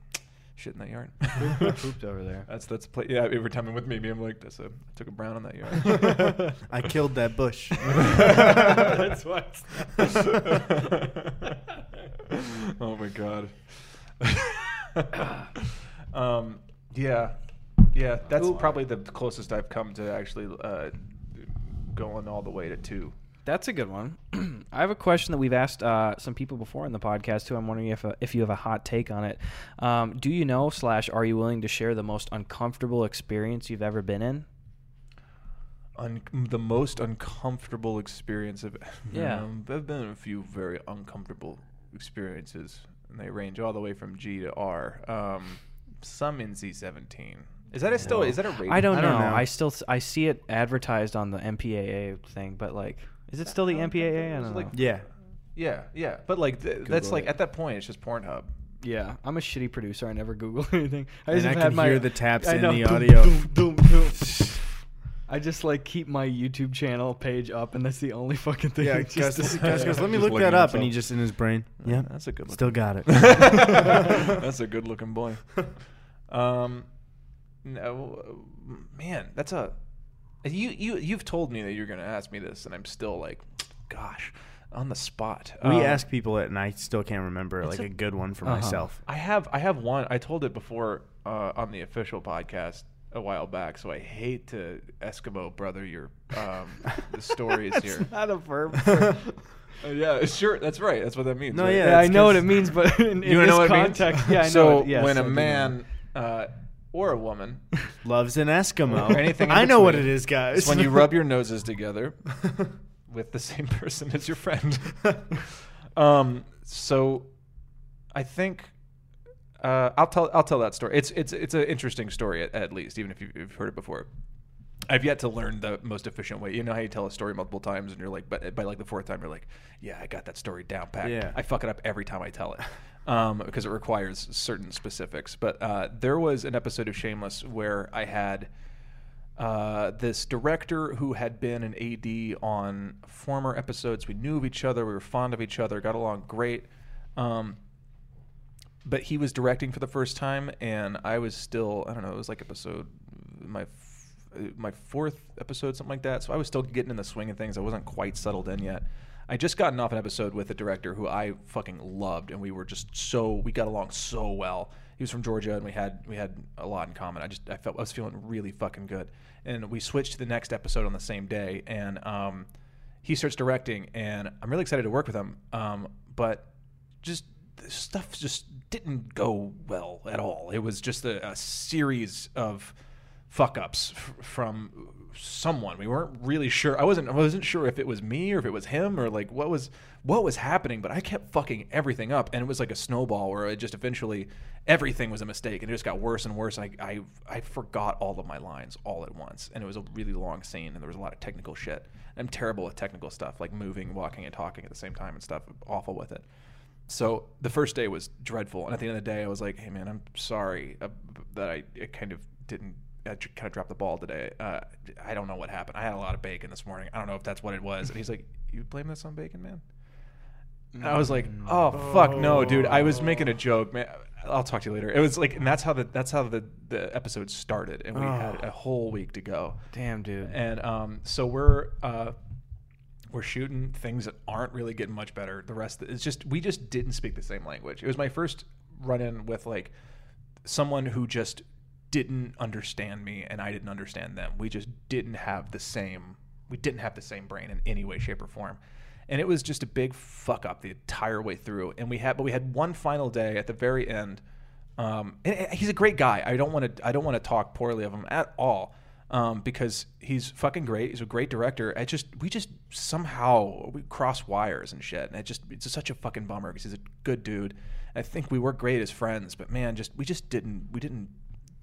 shit in that yard. Pooped over there. That's that's play, yeah. Every time I'm with me, I'm like, that's a I took a brown on that yard. I killed that bush. That's why. oh my god. um, yeah, yeah. That's Ooh. probably the closest I've come to actually uh, going all the way to two. That's a good one. I have a question that we've asked uh, some people before in the podcast too. I'm wondering if uh, if you have a hot take on it. Um, do you know slash are you willing to share the most uncomfortable experience you've ever been in? Un- the most uncomfortable experience of Yeah. Um, I've been a few very uncomfortable experiences, and they range all the way from G to R. Um, some NC seventeen. Is that a still? Is that a rating? I don't, I don't know. know. I still s- I see it advertised on the MPAA thing, but like, is it still the MPAA? I don't like- Yeah. Yeah, yeah. But like, th- that's Google like it. at that point, it's just Pornhub. Yeah, I'm a shitty producer. I never Google anything. I And just I have can my, hear the taps I in know. the Boom, audio. boom, boom, boom. I just like keep my YouTube channel page up, and that's the only fucking thing. Yeah, that Gus, just- Gus goes, let me look that at up. And he just in his brain, yeah, that's a good. still got it. that's a good looking boy. Um, no, man, that's a. You you you've told me that you're gonna ask me this, and I'm still like, gosh, on the spot. we Um, ask people it, and I still can't remember like a- a, good one for Uh-huh. myself. I have I have one. I told it before uh, on the official podcast a while back, so I hate to Eskimo brother your um, the stories here. not a verb. Uh, yeah, sure. That's right. That's what that means. No, right? yeah, yeah, I know what it means, but in, in You this know what it means? context, yeah, I know. So it, yes, when I a do know. man uh, or a woman, Loves an Eskimo. Or anything I know what it is, guys. it's when you rub your noses together with the same person as your friend. um, so I think uh, I'll tell I'll tell that story. It's it's it's an interesting story at, at least, even if you've, you've heard it before. I've yet to learn the most efficient way. You know how you tell a story multiple times, and you're like, but by like the fourth time, you're like, yeah, I got that story down pat. Yeah. I fuck it up every time I tell it um, because it requires certain specifics. But uh, there was an episode of Shameless where I had uh, this director who had been an AD on former episodes. We knew of each other. We were fond of each other. Got along great. Um, but he was directing for the first time, and I was still I don't know. It was like episode my my fourth episode, something like that. So I was still getting in the swing of things. I wasn't quite settled in yet. I just gotten off an episode with a director who I fucking loved, and we were just so we got along so well. He was from Georgia, and we had we had a lot in common. I just I felt I was feeling really fucking good, and we switched to the next episode on the same day, and um, he starts directing, and I'm really excited to work with him. Um, but just stuff just didn't go well at all. It was just a, a series of fuck ups f- from someone. We weren't really sure. I wasn't. I wasn't sure if it was me or if it was him or like what was what was happening. But I kept fucking everything up, and it was like a snowball where it just eventually everything was a mistake, and it just got worse and worse. I I I forgot all of my lines all at once, and it was a really long scene, and there was a lot of technical shit. I'm terrible with technical stuff, like moving, walking, and talking at the same time and stuff. Awful with it. So the first day was dreadful, and at the end of the day, I was like, "Hey, man, I'm sorry uh, that I kind of didn't I kind of dropped the ball today. Uh, I don't know what happened. I had a lot of bacon this morning. I don't know if that's what it was." And he's like, "You blame this on bacon, man?" And I was like, "Oh fuck no, dude! I was making a joke, man. I'll talk to you later." It was like, and that's how the that's how the the episode started, and we had a whole week to go. Damn, dude. And um, so we're uh, we're shooting things that aren't really getting much better. The rest it's just we just didn't speak the same language. It was my first run in with like someone who just didn't understand me and I didn't understand them. We just didn't have the same we didn't have the same brain in any way shape or form. And it was just a big fuck up the entire way through. And we had but we had one final day at the very end. Um, and he's a great guy. I don't want to I don't want to talk poorly of him at all um, because he's fucking great. He's a great director. I just we just somehow we cross wires and shit, and it just it's such a fucking bummer because he's a good dude. I think we were great as friends, but man, just we just didn't we didn't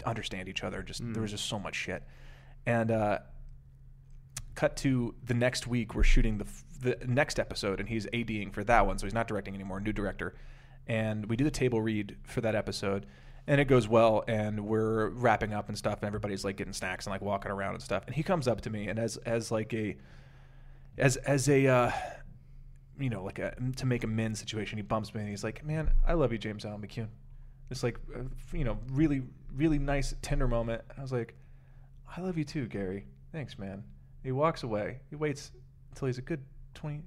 understand each other. Just there was just so much shit, and uh, cut to the next week we're shooting the f- the next episode and he's ADing for that one so he's not directing anymore new director. And we do the table read for that episode and it goes well and we're wrapping up and stuff and everybody's like getting snacks and like walking around and stuff. And he comes up to me and as as like a as as a uh you know like a to make amends situation he bumps me and he's like man I love you James Allen McCune. It's like uh, you know really really nice tender moment I was like I love you too Gary thanks man he walks away. He waits until he's a good 20,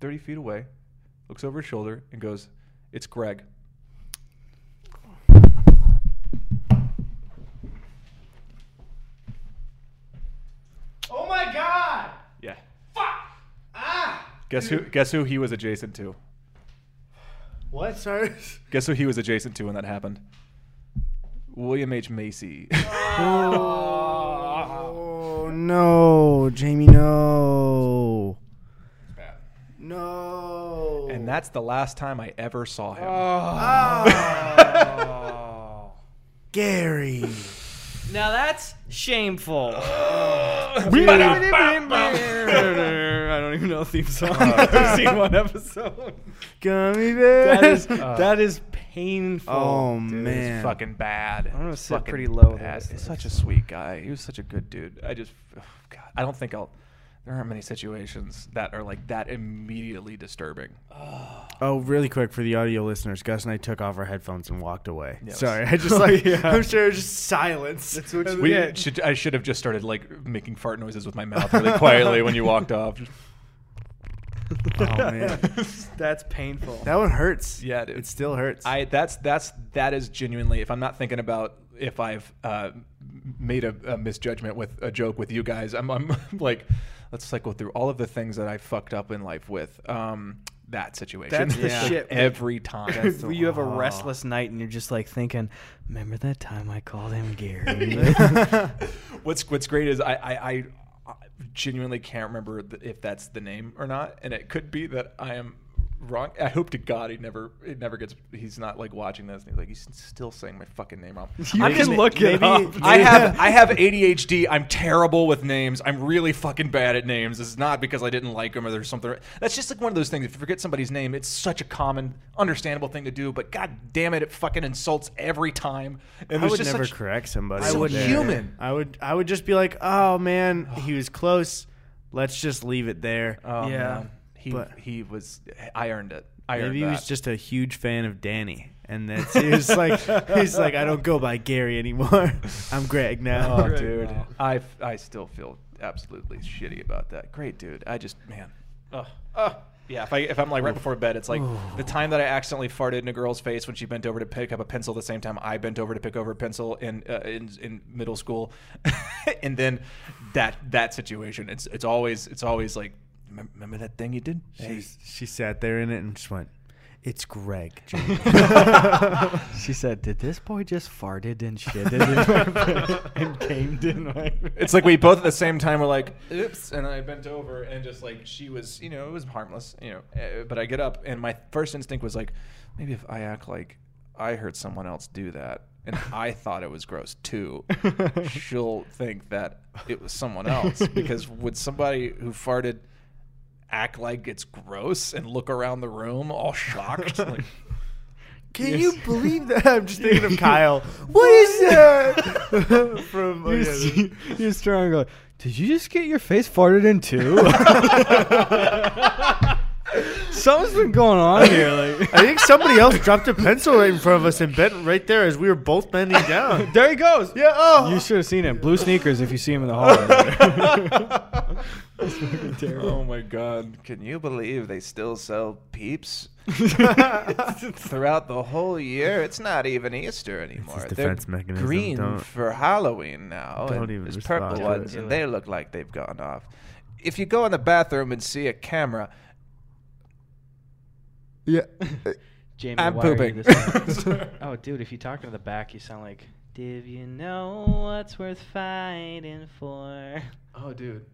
30 feet away, looks over his shoulder, and goes, It's Greg. Oh my god! Yeah. Fuck! Ah! Guess who? Guess who he was adjacent to? What? Sorry. Guess who he was adjacent to when that happened? William H Macy. Oh no, Jamie, no, no. and that's the last time I ever saw him. Oh. Gary. Now that's shameful. I don't even know the theme song. I've seen one episode. Gummy bear. That is uh. that is painful. Oh Dude, man. it's fucking bad. I'm gonna sit pretty low bad. He's such a sweet guy. He was such a good dude. I just, oh, God, I don't think I'll. There aren't many situations that are like that immediately disturbing. Oh, oh really quick for the audio listeners, Gus and I took off our headphones and walked away. Yes. Sorry, I just oh, like I'm sure it was just silence. That's what We should. I should have just started like making fart noises with my mouth really quietly when you walked off. Just- Oh man, That's painful. that one hurts. Yeah, dude. it still hurts. I that's that's that is genuinely. If I'm not thinking about if I've uh, made a, a misjudgment with a joke with you guys, I'm, I'm like, let's cycle through all of the things that I fucked up in life with. Um, that situation. That's the Like, shit. every time. Where you have a restless night and you're just like thinking, remember that time I called him Gary? what's what's great is I I, I I genuinely can't remember if that's the name or not, and it could be that I am wrong. I hope to God he never it never gets. He's not like watching this. And he's like he's still saying my fucking name wrong. You I'm can just- look it maybe- up. I have I have ADHD. I'm terrible with names. I'm really fucking bad at names. It's not because I didn't like them or there's something. That's just like one of those things. If you forget somebody's name, it's such a common, understandable thing to do. But god damn it, it fucking insults every time. And I would just never such- correct somebody. I wouldn't. Human. I would. I would just be like, "Oh man, he was close. Let's just leave it there." Oh, Yeah. man. He But- he was. I earned it. I earned Maybe he that. was just a huge fan of Danny, and that's he was like, he's like, I don't go by Gary anymore. I'm Greg now. Oh, Right dude, now. I I still feel absolutely shitty about that. Great, dude. I just man. Ugh. Ugh. Yeah, if I if I'm like right before bed, it's like the time that I accidentally farted in a girl's face when she bent over to pick up a pencil. The same time I bent over to pick over a pencil in uh, in, in middle school, and then that that situation. It's it's always it's always like "Remem- remember that thing you did. Hey, She, she sat there in it and just went, "It's Greg." She said, "Did this boy just farted and shitted in and came in my?" It's like we both at the same time were like, "Oops!" and I bent over and just like she was, you know, it was harmless, you know. Uh, but I get up and my first instinct was like, maybe if I act like I heard someone else do that and I thought it was gross too, she'll think that it was someone else. Because would somebody who farted act like it's gross and look around the room all shocked? like, Can you believe that? I'm just thinking of Kyle. What is that? From oh, yeah, You're strong. Go. Did you just get your face farted in too? Something's been going on here. Like, I think somebody else dropped a pencil right in front of us and bent right there as we were both bending down. there he goes. Yeah. Oh. You should have seen him. Blue sneakers if you see him in the hallway. Oh my god! Can you believe they still sell Peeps throughout the whole year? It's not even Easter anymore. his They're defense mechanism. green Don't- for Halloween now. Don't and even there's respond purple to ones, it. and they look like they've gone off. If you go in the bathroom and see a camera, yeah. Jamie, I'm why are you pooping. this oh, dude, if you talk to the back, you sound like. Do you know what's worth fighting for? oh dude,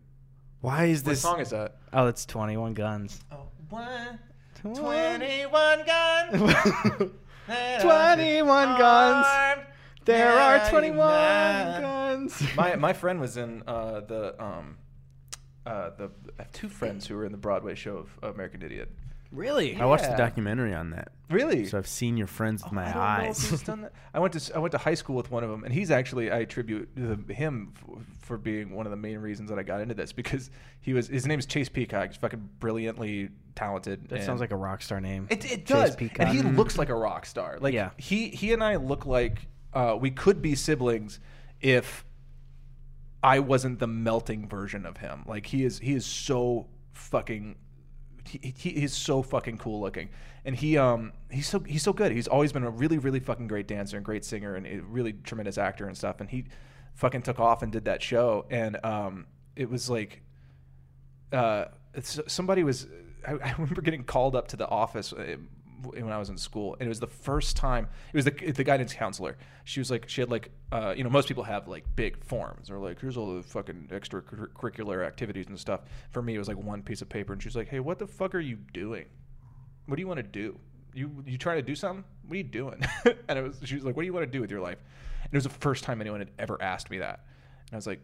Why is this what this? song is that? Oh, it's Twenty One Guns. Oh, one, Twenty-one guns. twenty one guns. There are 99. twenty-one guns. my my friend was in uh, the um uh, the I have two friends who were in the Broadway show of American Idiot. Really? I watched Yeah. a documentary on that, Really? so I've seen your friends with Oh, my I don't know if eyes. he's done that. I went to s- I went to high school with one of them, and he's actually I attribute the, him f- for being one of the main reasons that I got into this because he was his name is Chase Peacock. He's fucking brilliantly talented. That sounds like a rock star name. It, it Chase does, Peacock. and he looks like a rock star. Like Yeah. he he and I look like uh, we could be siblings if I wasn't the melting version of him. Like he is he is so fucking he, he so fucking cool looking, and he um he's so he's so good. He's always been a really really fucking great dancer and great singer and a really tremendous actor and stuff. And he fucking took off and did that show, and um it was like uh somebody was I, I remember getting called up to the office uh, when I was in school, and it was the first time. It was the the guidance counselor. She was like, she had like, uh, you know, most people have like big forms or like, here's all the fucking extracurricular activities and stuff. For me, it was like one piece of paper, and she was like, hey, what the fuck are you doing? What do you want to do? You you trying to do something? What are you doing? and it was she was like, what do you want to do with your life? And it was the first time anyone had ever asked me that, and I was like.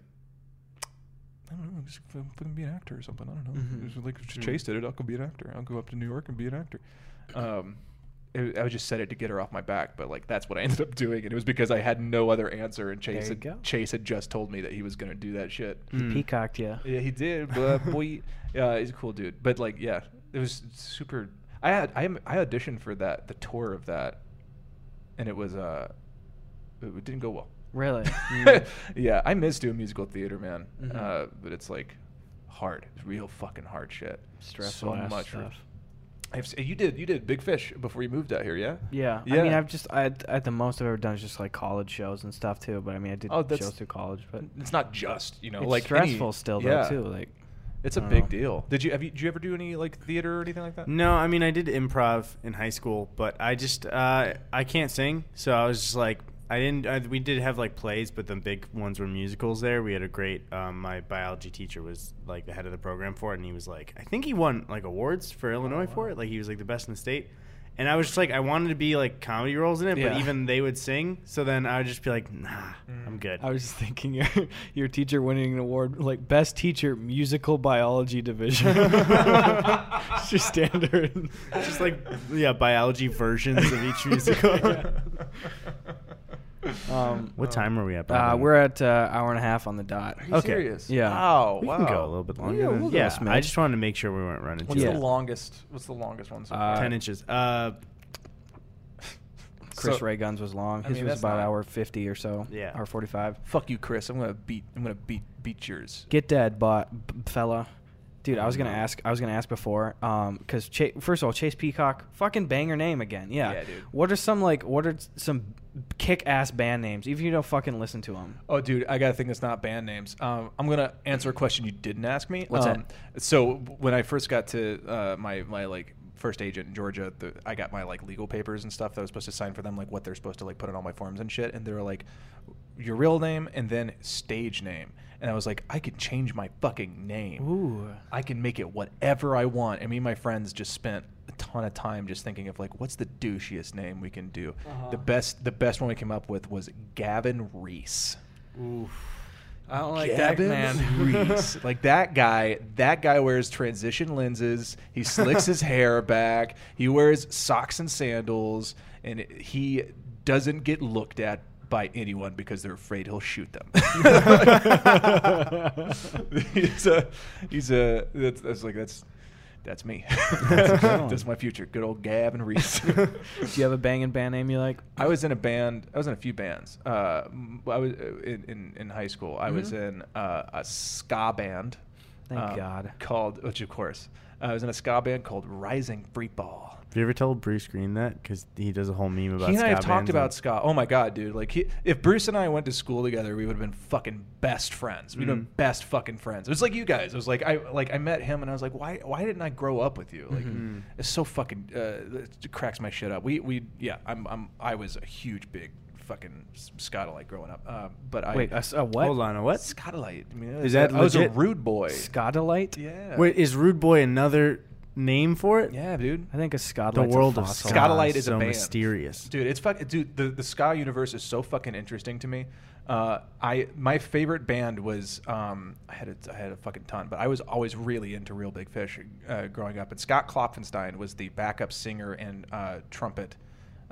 I don't know, just fucking be an actor or something. I don't know. Mm-hmm. Just like just Chase did it. I'll go be an actor. I'll go up to New York and be an actor. Um, it, I just said it to get her off my back, but like that's what I ended up doing, and it was because I had no other answer. And Chase had, go. Chase had just told me that he was gonna do that shit. He peacocked you. Yeah, he did, but boy, yeah, he's a cool dude. But like, yeah, it was super. I had I, I auditioned for that the tour of that, and it was uh, it didn't go well. Really? yeah, I miss doing musical theater, man. Mhm. Uh, but it's like hard, it's real fucking hard shit. Stressful so ass much. stuff. I've, you did you did Big Fish before you moved out here, yeah? Yeah. I mean, I've just I at the most I've ever done is just like college shows and stuff too. But I mean, I did Oh, that's- shows through college, but It's not just you know it's like stressful any- still though yeah. too. Like It's a I don't big know. deal. Did you have you did you ever do any like theater or anything like that? No, I mean I did improv in high school, but I just uh, I can't sing, so I was just like I didn't. I, we did have like plays, but the big ones were musicals. There, we had a great. Um, my biology teacher was like the head of the program for it, and he was like, I think he won like awards for Illinois for it. Like he was like the best in the state. And I was just like, I wanted to be like comedy roles in it, Yeah. but even they would sing. So then I would just be like, Nah, I'm good. I was just thinking your your teacher winning an award like best teacher musical biology division. it's just standard. just like yeah, biology versions of each musical. Um, what time are we at? uh, we're at uh, hour and a half on the dot. Are you Okay. serious? Yeah. Wow. we wow. can go a little bit longer. Yeah, than- we'll go yeah, smidge. I just wanted to make sure we weren't running. What's too Yeah. the longest? What's the longest one so far? Uh, Ten inches. Uh, Chris So- Ray Guns was long. I His mean, was that's about not- hour fifty or so. Yeah. hour forty five. Fuck you, Chris. I'm gonna beat. I'm gonna beat beat yours. Get dead, bot b- fella. Dude, I was gonna ask. I was gonna ask before, um, because Cha- first of all, Chase Peacock, fucking banger name again. Yeah. Yeah, dude. What are some like? What are some kick-ass band names? Even if you don't fucking listen to them. Oh, dude, I got a thing that's not band names. Um, I'm gonna answer a question you didn't ask me. What's um, So when I first got to uh, my my like first agent in Georgia, the, I got my like legal papers and stuff that I was supposed to sign for them, like what they're supposed to like put in all my forms and shit. And they were like, your real name and then stage name. And I was like, I could change my fucking name. Ooh. I can make it whatever I want. And me and my friends just spent a ton of time just thinking of like, what's the douchiest name we can do? Uh-huh. The best, the best one we came up with was Gavin Reese. I don't like Gavin that man. Reese. like that guy. That guy wears transition lenses. He slicks his hair back. He wears socks and sandals, and he doesn't get looked at by anyone because they're afraid he'll shoot them. he's a. He's a. That's, that's like that's. That's me. That's that's my future. Good old Gavin Reese. Do you have a banging band name you like? I was in a band. I was in a few bands. Uh, I was uh, in, in, in high school. I was in uh, a ska band. Thank um, God. Called, which of course, uh, I was in a ska band called Rising Freeball. Have you ever told Bruce Green that? Because he does a whole meme about. He and I have talked about ska. Oh my god, dude! Like, he, if Bruce and I went to school together, we would have been fucking best friends. We'd have been best fucking friends. It was like you guys. It was like I like I met him and I was like, why why didn't I grow up with you? Like, Mhm. it's so fucking uh, it cracks my shit up. We we yeah, I'm I'm I was a huge big fucking Scottalite growing up. Uh, but I Wait, a, s- a what? Hold on, a what? Scottalite. I mean, Is that I was a legit? rude boy. Scottalite? Yeah. Wait, is Rude Boy another name for it? Yeah, dude. I think a Scottalite. The world of fossil. ska Scottalite is a so band. mysterious. Dude, it's fuck, dude. The the ska universe is so fucking interesting to me. Uh, I my favorite band was um, I had a, I had a fucking ton, but I was always really into Real Big Fish uh, growing up. And Scott Klopfenstein was the backup singer and uh, trumpet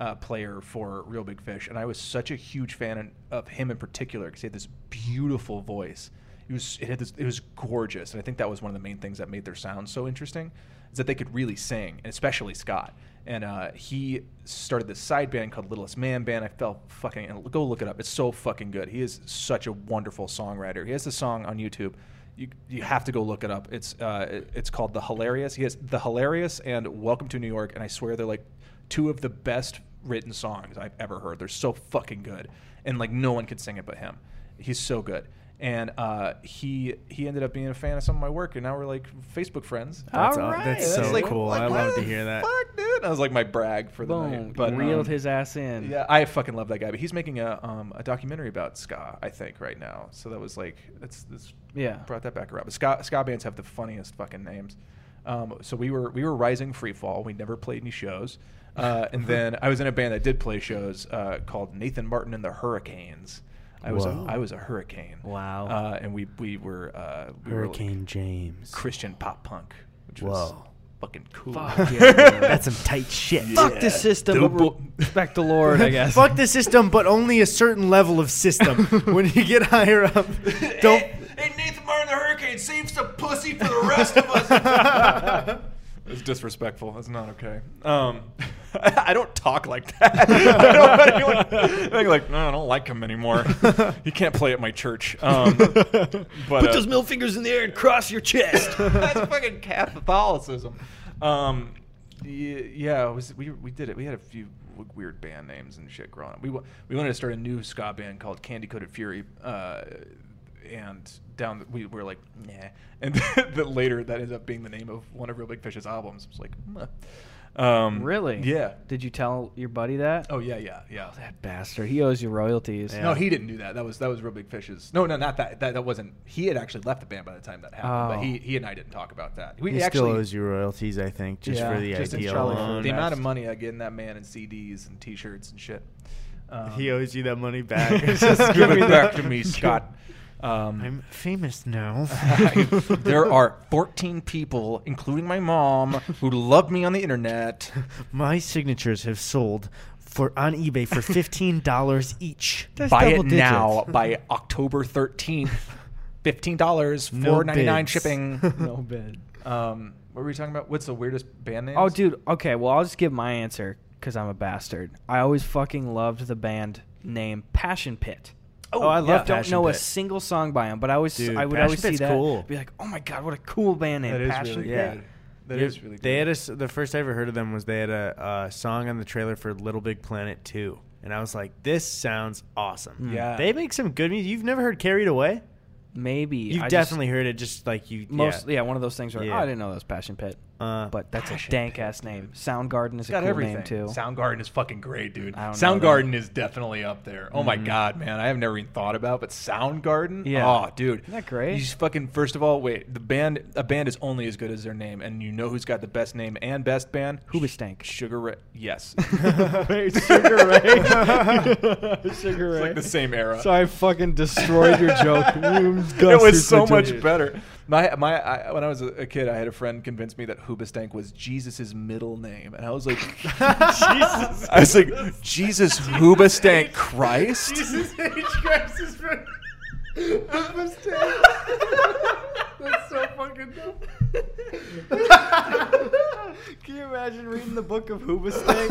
uh, player for Real Big Fish, and I was such a huge fan of him in particular because he had this beautiful voice. It was it this, it was gorgeous, and I think that was one of the main things that made their sound so interesting is that they could really sing, and especially Scott. And uh, he started this side band called Littlest Man Band. I felt fucking and go look it up. It's so fucking good. He is such a wonderful songwriter. He has the song on YouTube. You, you have to go look it up. It's uh, it's called The Hilarious. He has The Hilarious and Welcome to New York, and I swear they're like two of the best written songs I've ever heard. They're so fucking good, and like no one could sing it but him. He's so good. and uh, he he ended up being a fan of some of my work, and now we're like Facebook friends. That's, All all- right. that's And so like, cool. like, I what love to hear that. Fuck, dude. That was like my brag for the Boom. night. But reeled um, his ass in. yeah, I fucking love that guy. But he's making a um, a documentary about ska, I think, right now. So that was like that's this Yeah. brought that back around. But ska ska bands have the funniest fucking names. Um, so we were we were Rising Free Fall. We never played any shows. Uh, and then I was in a band that did play shows uh, called Nathan Martin and the Hurricanes. I was a, Whoa. I was a hurricane. Wow. Uh, and we we were uh, we Hurricane James. Christian pop punk, which was Whoa. fucking cool. Fuck yeah. That's some tight shit. Fuck the system, but respect the Lord, I guess. Fuck the system, but only a certain level of system. when you get higher up, don't. Hey, Nathan Martin the Hurricane, save some pussy for the rest of us. It's disrespectful. That's not okay. Um, I don't talk like that. I don't want anyone think like, no, I don't like him anymore. He can't play at my church. Um, but uh, middle fingers in the air and cross your chest. that's fucking Catholicism. Um, y- yeah, it was we we did it. We had a few w- weird band names and shit growing up. We wa- we wanted to start a new ska band called Candy Coated Fury. Uh, and down the, we were like, nah. And then later that ended up being the name of one of Real Big Fish's albums. it's like, "Meh." um, really? Yeah. Did you tell your buddy that? Oh yeah, yeah, yeah. that bastard. He owes you royalties. Yeah. No, he didn't do that. That was that was Real Big Fish's. No, no, not that. That, that wasn't. He had actually left the band by the time that happened. Oh. But he he and I didn't talk about that. We He actually still owes you royalties, I think, just Yeah, for the just idea probably for alone. the amount of money I get in that man in CDs and T-shirts and shit. Um, He owes you that money back. just give it back to me, Scott. Um, I'm famous now. there are 14 people, including my mom, who love me on the internet. My signatures have sold for on eBay for fifteen dollars each. That's Buy it digits. now by October 13th. Fifteen dollars, No four ninety nine bids. shipping. No bid. Um, what were we talking about? What's the weirdest band name? Oh, dude. Okay, well, I'll just give my answer because I'm a bastard. I always fucking loved the band name Passion Pit. Oh, oh, I I love don't Passion know a single song by them, but I always Dude, I would Passion always see Pit's that. cool. Be like, oh my god, what a cool band name, That is Passion really Pit. Yeah. good. That Yeah, is really good. They had a s the first I ever heard of them was they had a, a song on the trailer for Little Big Planet 2. And I was like, this sounds awesome. Hmm. Yeah. They make some good music. You've never heard Carried Away? Maybe You've I just- definitely heard it just like you. most yeah. yeah. one of those things where oh, Yeah. oh, I didn't know that was Passion Pit, Uh, but that's Passion a dank ass name. Soundgarden is a got cool everything. name too. Soundgarden is fucking great, dude. I don't know Soundgarden is definitely up there. Oh my Mhm. god, man, I have never even thought about, but Soundgarden. Yeah. Oh, dude, Isn't that great? You just fucking first of all, wait. The band, a band is only as good as their name, and you know who's got the best name and best band? Who is Hoobastank. Sugar Ray. Yes, Wait, Sugar Ray. Sugar it's like the same era. So I fucking destroyed your joke. it was so much better. My my I, when I was a, a kid, I had a friend convince me that Hoobastank was Jesus's middle name, and I was like, Jesus. I was like, Jesus Hoobastank Christ. Jesus H. Christ is for. That's so fucking dumb. Can you imagine reading the book of Hoobastank?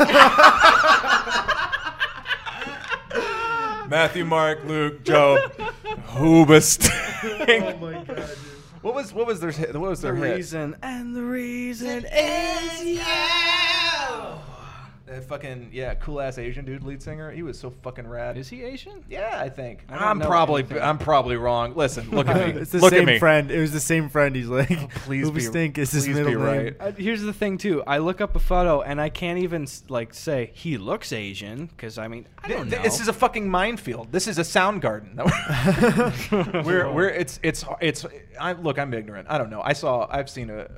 Matthew, Mark, Luke, Job, Hoobastank. Oh my god, dude. What was what was their hit- what was the their hit? reason and the reason is you. That fucking yeah, cool ass Asian dude lead singer. He was so fucking rad. Is he Asian? Yeah, I think. I I'm probably anything. I'm probably wrong. Listen, look at me. It's the look same at me. friend. It was the same friend. He's like, Oh, please be- Stink is his please middle be name. right. Uh, here's the thing too. I look up a photo and I can't even like say he looks Asian because I mean I don't th- know. This is a fucking minefield. This is a sound garden. we're, we're, we're it's it's it's. I look. I'm ignorant. I don't know. I saw. I've seen a.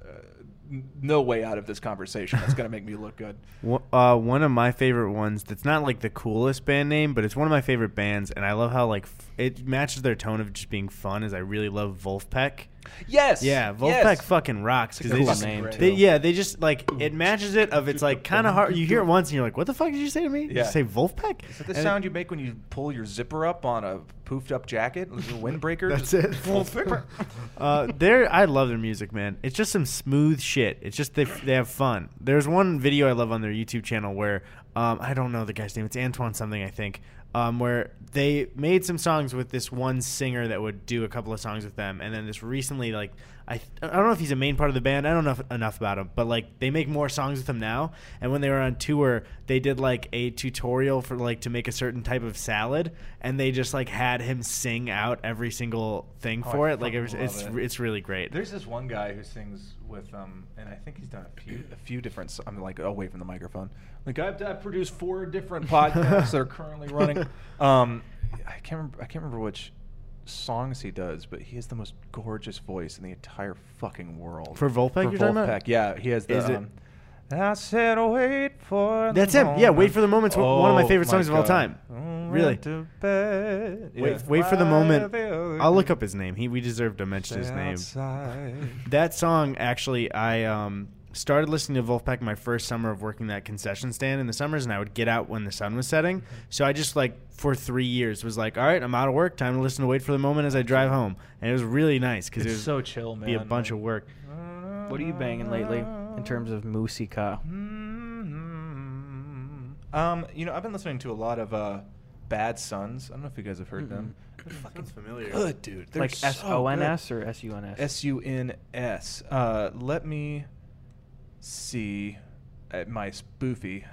No way out of this conversation that's gonna make me look good. Uh, one of my favorite ones that's not like the coolest band name, but it's one of my favorite bands, and I love how like f- it matches their tone of just being fun. Is I really love Vulfpeck. Yes. Yeah, Vulfpeck yes. fucking rocks It's a they cool just, name, they, yeah, they just like it matches it. Of it's like kind of hard. You hear it once and you're like, "What the fuck did you say to me?" Yeah. You say Vulfpeck. Is that the And sound you make when you pull your zipper up on a poofed up jacket? Like a windbreaker? That's Just- it. uh, they're I love their music, man. It's just some smooth shit. It's just they they have fun. There's one video I love on their YouTube channel where um, I don't know the guy's name. It's Antoine something I think. Um, where they made some songs with this one singer that would do a couple of songs with them, and then this recently like I I don't know if he's a main part of the band. I don't know if, enough about him, but like they make more songs with him now. And when they were on tour, they did like a tutorial for like to make a certain type of salad, and they just like had him sing out every single thing Oh, for I it. Like it was, it's it. it's really great. There's this one guy who sings with um, and I think he's done a few a few different. so- I'm like away from the microphone. Like I've, I've produced four different podcasts that are currently running. Um, I can't remember. I can't remember which songs he does, but he has the most gorgeous voice in the entire fucking world. For Vulfpeck you're talking about? Yeah, he has the. Is it- um, I said, wait for. the That's him. Yeah, Wait for the Moment's one of my Oh favorite songs of all time. Oh, Really. went to bed. Wait, Yeah. wait for the moment. The I'll look up his name. He we deserve to mention his name. outside. That song actually, I um, started listening to Vulfpeck my first summer of working that concession stand in the summers, and I would get out when the sun was setting. So I just like for three years was like, all right, I'm out of work, time to listen to Wait for the Moment as I drive home, and it was really nice because it It's was so chill, man. be a bunch of work. What are you banging lately in terms of musica? Um, you know, I've been listening to a lot of uh, Bad Suns. I don't know if you guys have heard them. Fucking familiar. Good, dude. They're Like S O N S or S U N good. S? S U N S. Uh, let me see at my spoofy.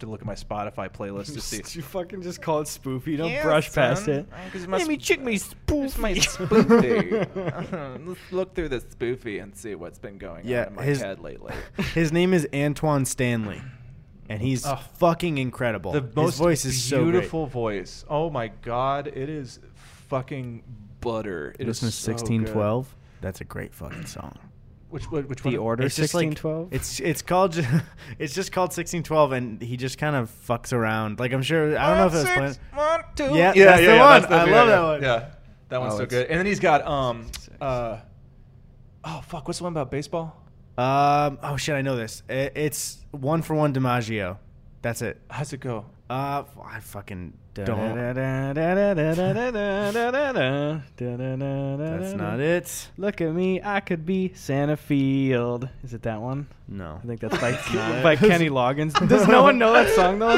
To look at my Spotify playlist to see. You fucking just call it spoofy. Don't Yeah, brush past it. Uh, 'cause my Let me check my It's my spoofy. spoofy. Let's look through the spoofy and see what's been going Yeah, on in my his- head lately. His name is Antoine Stanley, and he's Oh. fucking incredible. The most His voice is so beautiful voice. Oh my god, it is fucking butter. It is Listen to so good. 1612. That's a great fucking song. Which which, which The one? order It's just like 1612. it's it's called it's just called 1612, and he just kind of fucks around. Like I'm sure I don't know if it was One, planned. six, one, two. Yeah, yeah, that's yeah, the yeah, one. that's the- I yeah, love yeah. that one. Yeah, that one's Oh, so good. And then he's got um 66. uh oh fuck, what's the one about baseball? Um. Oh shit, I know this. I- It's one for one DiMaggio. That's it. How's it go? Uh, I fucking don't. That's That's not it. Look at me, I could be Centerfield. Is it that one? No. I think that's by, not by it. Kenny Loggins. Does no one know that song though?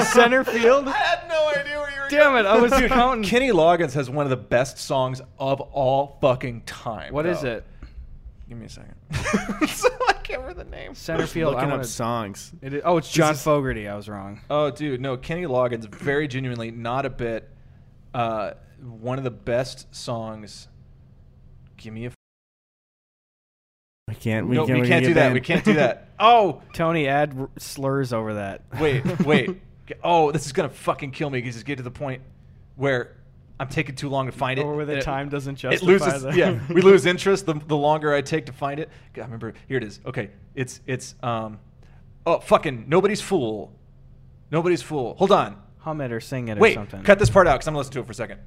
Center Field. I had no idea where you were Damn it, I was counting. Kenny Loggins has one of the best songs of all fucking time. What is it? Give me a second. so I can't remember the name. Centerfield. I Looking wanna, up songs. it is, oh, it's John is- Fogerty. I was wrong. Oh, dude, no, Kenny Loggins, very genuinely, not a bit. Uh, one of the best songs. Give me a. We can't. We no, can't, we we're can't do that. We can't do that. Oh, Tony, add r- slurs over that. wait, wait. Oh, this is gonna fucking kill me because it's get to the point where I'm taking too long to find it. Or where the it- time doesn't It justify loses. the- yeah, we lose interest the, the longer I take to find it. I remember. Here it is. Okay, it's it's um, oh fucking nobody's fool. Nobody's fool. Hold on. Hum it or sing it or Wait, something. cut this part out because I'm gonna listen to it for a second.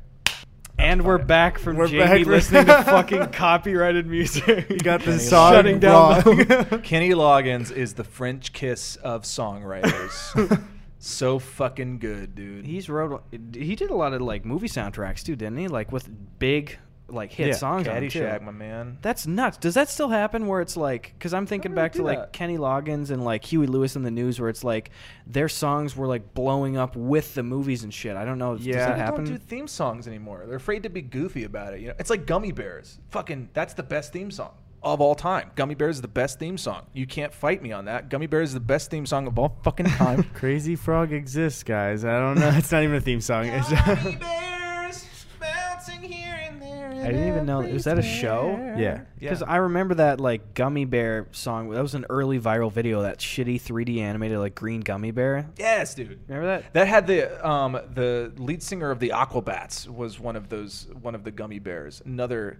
And we're back from We're Jamie back listening to fucking copyrighted music. You got the song Shutting down. Kenny Loggins is the French kiss of songwriters. So fucking good, dude. He's wrote. He did a lot of like movie soundtracks too, didn't he? Like with big like hit Yeah, songs. on 'em, too. Caddyshack, my man. That's nuts. Does that still happen where it's like cuz I'm thinking How do they back to do like? Kenny Loggins and like Huey Lewis and the News where it's like their songs were like blowing up with the movies and shit. I don't know. Does Yeah. that They happen? don't do theme songs anymore. They're afraid to be goofy about it. You know, it's like Gummy Bears. Fucking, that's the best theme song of all time. Gummy Bears is the best theme song. You can't fight me on that. Gummy Bears is the best theme song of all fucking time. Crazy Frog exists, guys. I don't know. It's not even a theme song. It's Bears bouncing here and there. I didn't even know. Was that a show? Yeah. Because I remember that like gummy bear song. That was an early viral video. That shitty 3D animated like green gummy bear. Yes, dude. Remember that? That had the um the lead singer of the Aquabats was one of those one of the Gummy Bears. Another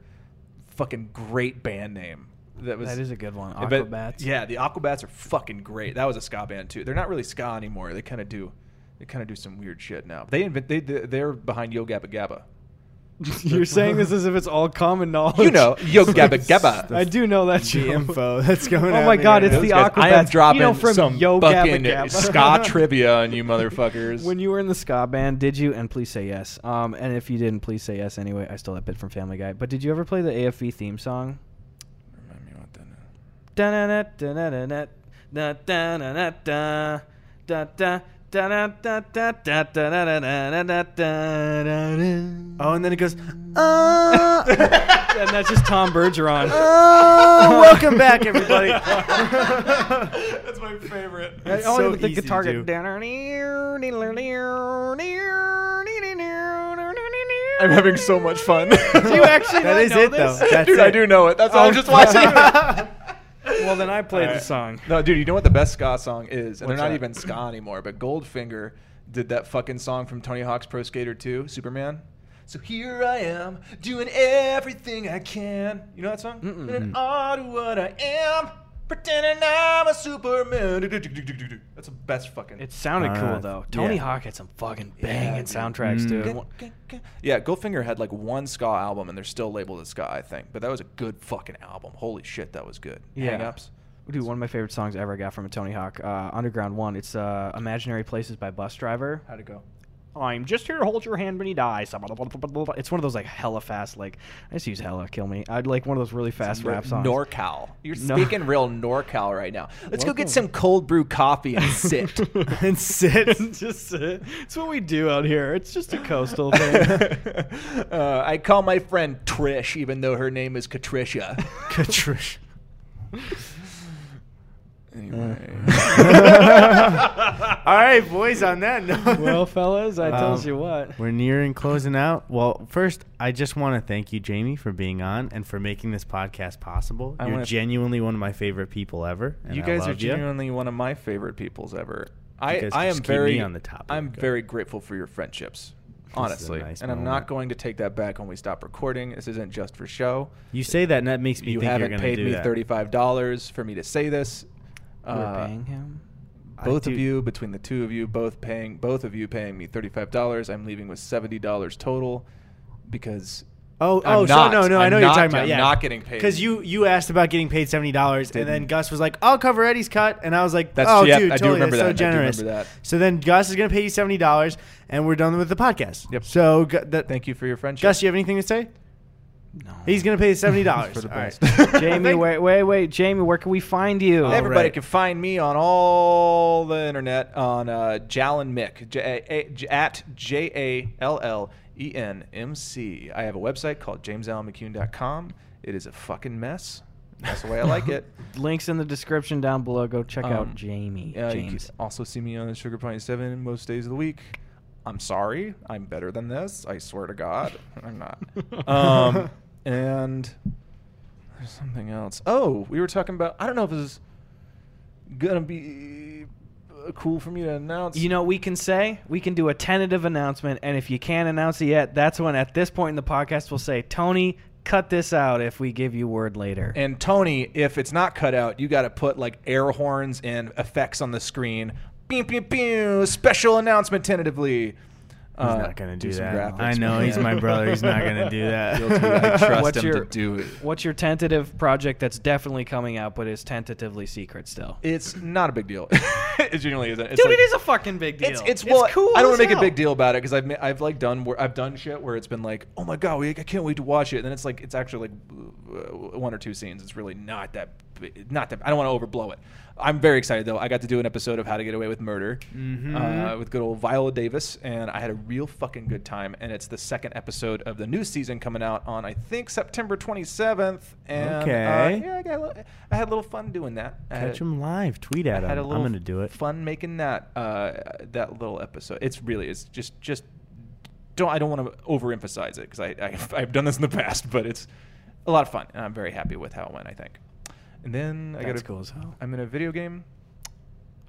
fucking great band name. That was That is a good one. Aquabats. yeah, the Aquabats are fucking great. That was a ska band too. They're not really ska anymore. They kind of do they kind of do some weird shit now. They invent they they're behind Yo Gabba Gabba. You're saying this as if it's all common knowledge. You know, Yo Gabba Gabba. I do know that the info that's going on. Oh my in the God, it's internet. the Those guys- I am dropping You know, from some Yo Gabba fucking Gabba. ska trivia on you motherfuckers. When you were in the ska band, did you? And please say yes. Um, and if you didn't, please say yes anyway. I stole that bit from Family Guy. But did you ever play the AFV theme song? Remind me what that is. Da-na-na, da-na-na-na, da-da-na-na-da, da-da, Oh, and then it goes. Uh, and that's just Tom Bergeron. oh, welcome back, everybody. That's my favorite. It's oh, so the easy to guitar do. I'm having so much fun. Do you actually That not is know it, this? though. That's dude, I do know it. That's why Oh, I'm just watching. Well, then I played the song. No, dude, you know what the best ska song is? And What's they're not that? even ska anymore, but Goldfinger did that fucking song from Tony Hawk's Pro Skater 2, Superman. So here I am, doing everything I can. You know that song? Mm-mm. And all to what I am, pretending I'm a Superman. That's the best fucking. It sounded Uh, cool though. Tony yeah. Hawk had some fucking Yeah, banging dude. soundtracks, Mm. dude. Yeah, Goldfinger had like one ska album, and they're still labeled as ska, I think. But that was a good fucking album. Holy shit, that was good. Yeah. Hang-ups. Dude, one of my favorite songs I ever got from a Tony Hawk, uh, Underground One. It's uh, "Imaginary Places" by Busdriver. How'd it go? I'm just here to hold your hand when you die. It's one of those like hella fast, like I just use hella, kill me. I'd like one of those really fast rap songs. NorCal. You're No. speaking real NorCal right now. Let's go get some cold brew coffee and sit. and sit. just sit. it's what we do out here. It's just a coastal thing. uh, I call my friend Trish, even though her name is Katricia. Katrish. Anyway. All right, boys. On that note, well, fellas, I tells Um, you what. We're nearing closing out. Well, first, I just want to thank you, Jamie, for being on and for making this podcast possible. I You're wanna- genuinely one of my favorite people ever. and you I guys are love ya. genuinely one of my favorite peoples ever. I, guys I am just keep me very on the topic. I'm Good. very grateful for your friendships. Honestly, nice and I'm moment. not going to take that back when we stop recording. This isn't just for show. You say that, and that makes me You think you're haven't going to paid do me that. thirty-five dollars for me to say this. We're Uh, paying him. I both do- of you between the two of you both paying both of you paying me $35 i'm leaving with $70 total because Oh, I'm oh, not. so no, no, I I'm know not- you're talking about. I'm Yeah, not getting paid. because you you asked about getting paid seventy dollars, and then Didn't. Gus was like, "I'll cover Eddy's cut," and I was like, That's- "Oh, yeah, dude, I do totally, remember that's that. I so do generous." remember that. So then Gus is gonna pay you seventy dollars, and we're done with the podcast. Yep. So Gu- that, thank you for your friendship Gus, you have anything to say? No. He's gonna pay seventy dollars For the All right. best. Jamie, wait, wait, wait, Jamie, where can we find you? Everybody right. can find me on all the internet on uh, Jalen Mick J- A- J- at j-a-l-l-e-n-m-c i have a website called jamesallenmccune.com it is a fucking mess that's the way i like it Links in the description down below. Go check out Um, Jamie. Uh, you James. can also see me on Sugar Pine 7 most days of the week. I'm sorry. I'm better than this. I swear to God. I'm not. Um, and there's something else. Oh, we were talking about. I don't know if this is going to be uh, cool for me to announce. You know, we can say we can do a tentative announcement, and if you can't announce it yet, that's when at this point in the podcast we'll say, Tony, cut this out if we give you word later. And Tony, if it's not cut out, you got to put like air horns and effects on the screen. Beep, beep, beep. Special announcement tentatively. He's Uh, not gonna do, some that. I know he's my brother. He's not gonna do that. Guilty. I trust What's him your- to do it. What's your tentative project that's definitely coming out, but is tentatively secret still? It's not a big deal. it genuinely isn't. It's Dude, like- it is a fucking big deal. It's it's well. cool. I don't want to make a big deal about it because I've I've like done where I've done shit where it's been like, oh my god, we, I can't wait to watch it. And then it's like it's actually like uh, one or two scenes. It's really not that bi- not that. I don't want to overblow it. I'm very excited though. I got to do an episode of How to Get Away with Murder Mhm. uh, with good old Viola Davis, and I had a real fucking good time. And it's the second episode of the new season coming out on I think September 27th. And, uh, Okay. yeah, I, got a li- I had a little fun doing that. I Catch him live. Tweet at I had a little I'm gonna do it. Fun making that uh, that little episode. It's really it's just just don't I don't want to overemphasize it because I, I I've done this in the past, but it's a lot of fun and I'm very happy with how it went. I think. And then I got That's a, cool as hell. I'm in a video game.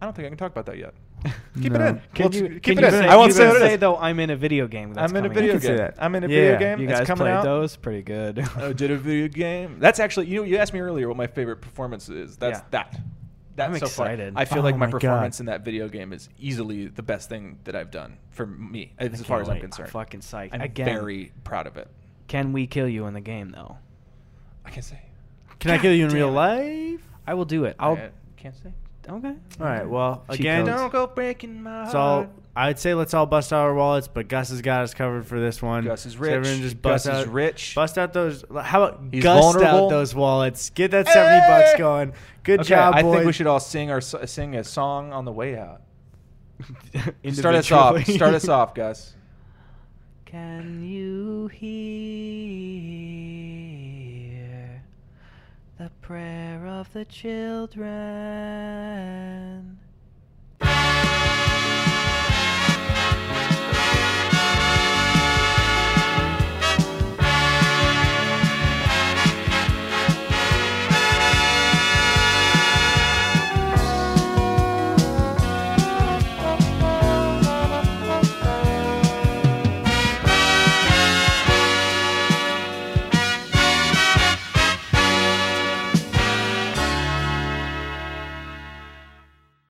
I don't think I can talk about that yet. Keep No. it in. Can Well, you, keep can it you in. say, I won't you say can what it say is. though I'm in a video game. That's I'm in a coming video out. can say game. that. I'm in a Yeah. video game. You that's guys coming played out. those pretty good. I did a video game. That's actually you. You asked me earlier what my favorite performance is. That's Yeah. that. That's I'm so far. excited. I feel Oh like my my God. performance in that video game is easily the best thing that I've done for me, as far as I'm wait. concerned. fucking psyched. I'm Again, very proud of it. can we kill you in the game though? I can say. Can I kill you in damn real it. life? I will do it. I'll. I can't say. okay. All right. Well, Cheat again, codes. Don't go breaking my it's all. heart. I'd say let's all bust out our wallets, but Gus has got us covered for this one. Gus is So rich. everyone just Gus bust is out, rich. Bust out those. How about He's Gus vulnerable. out those wallets? Get that seventy bucks going. Good okay, job, I boys. think we should all sing our sing a song on the way out. Start us off. Start us off, Gus. Can you hear the prayer of the children.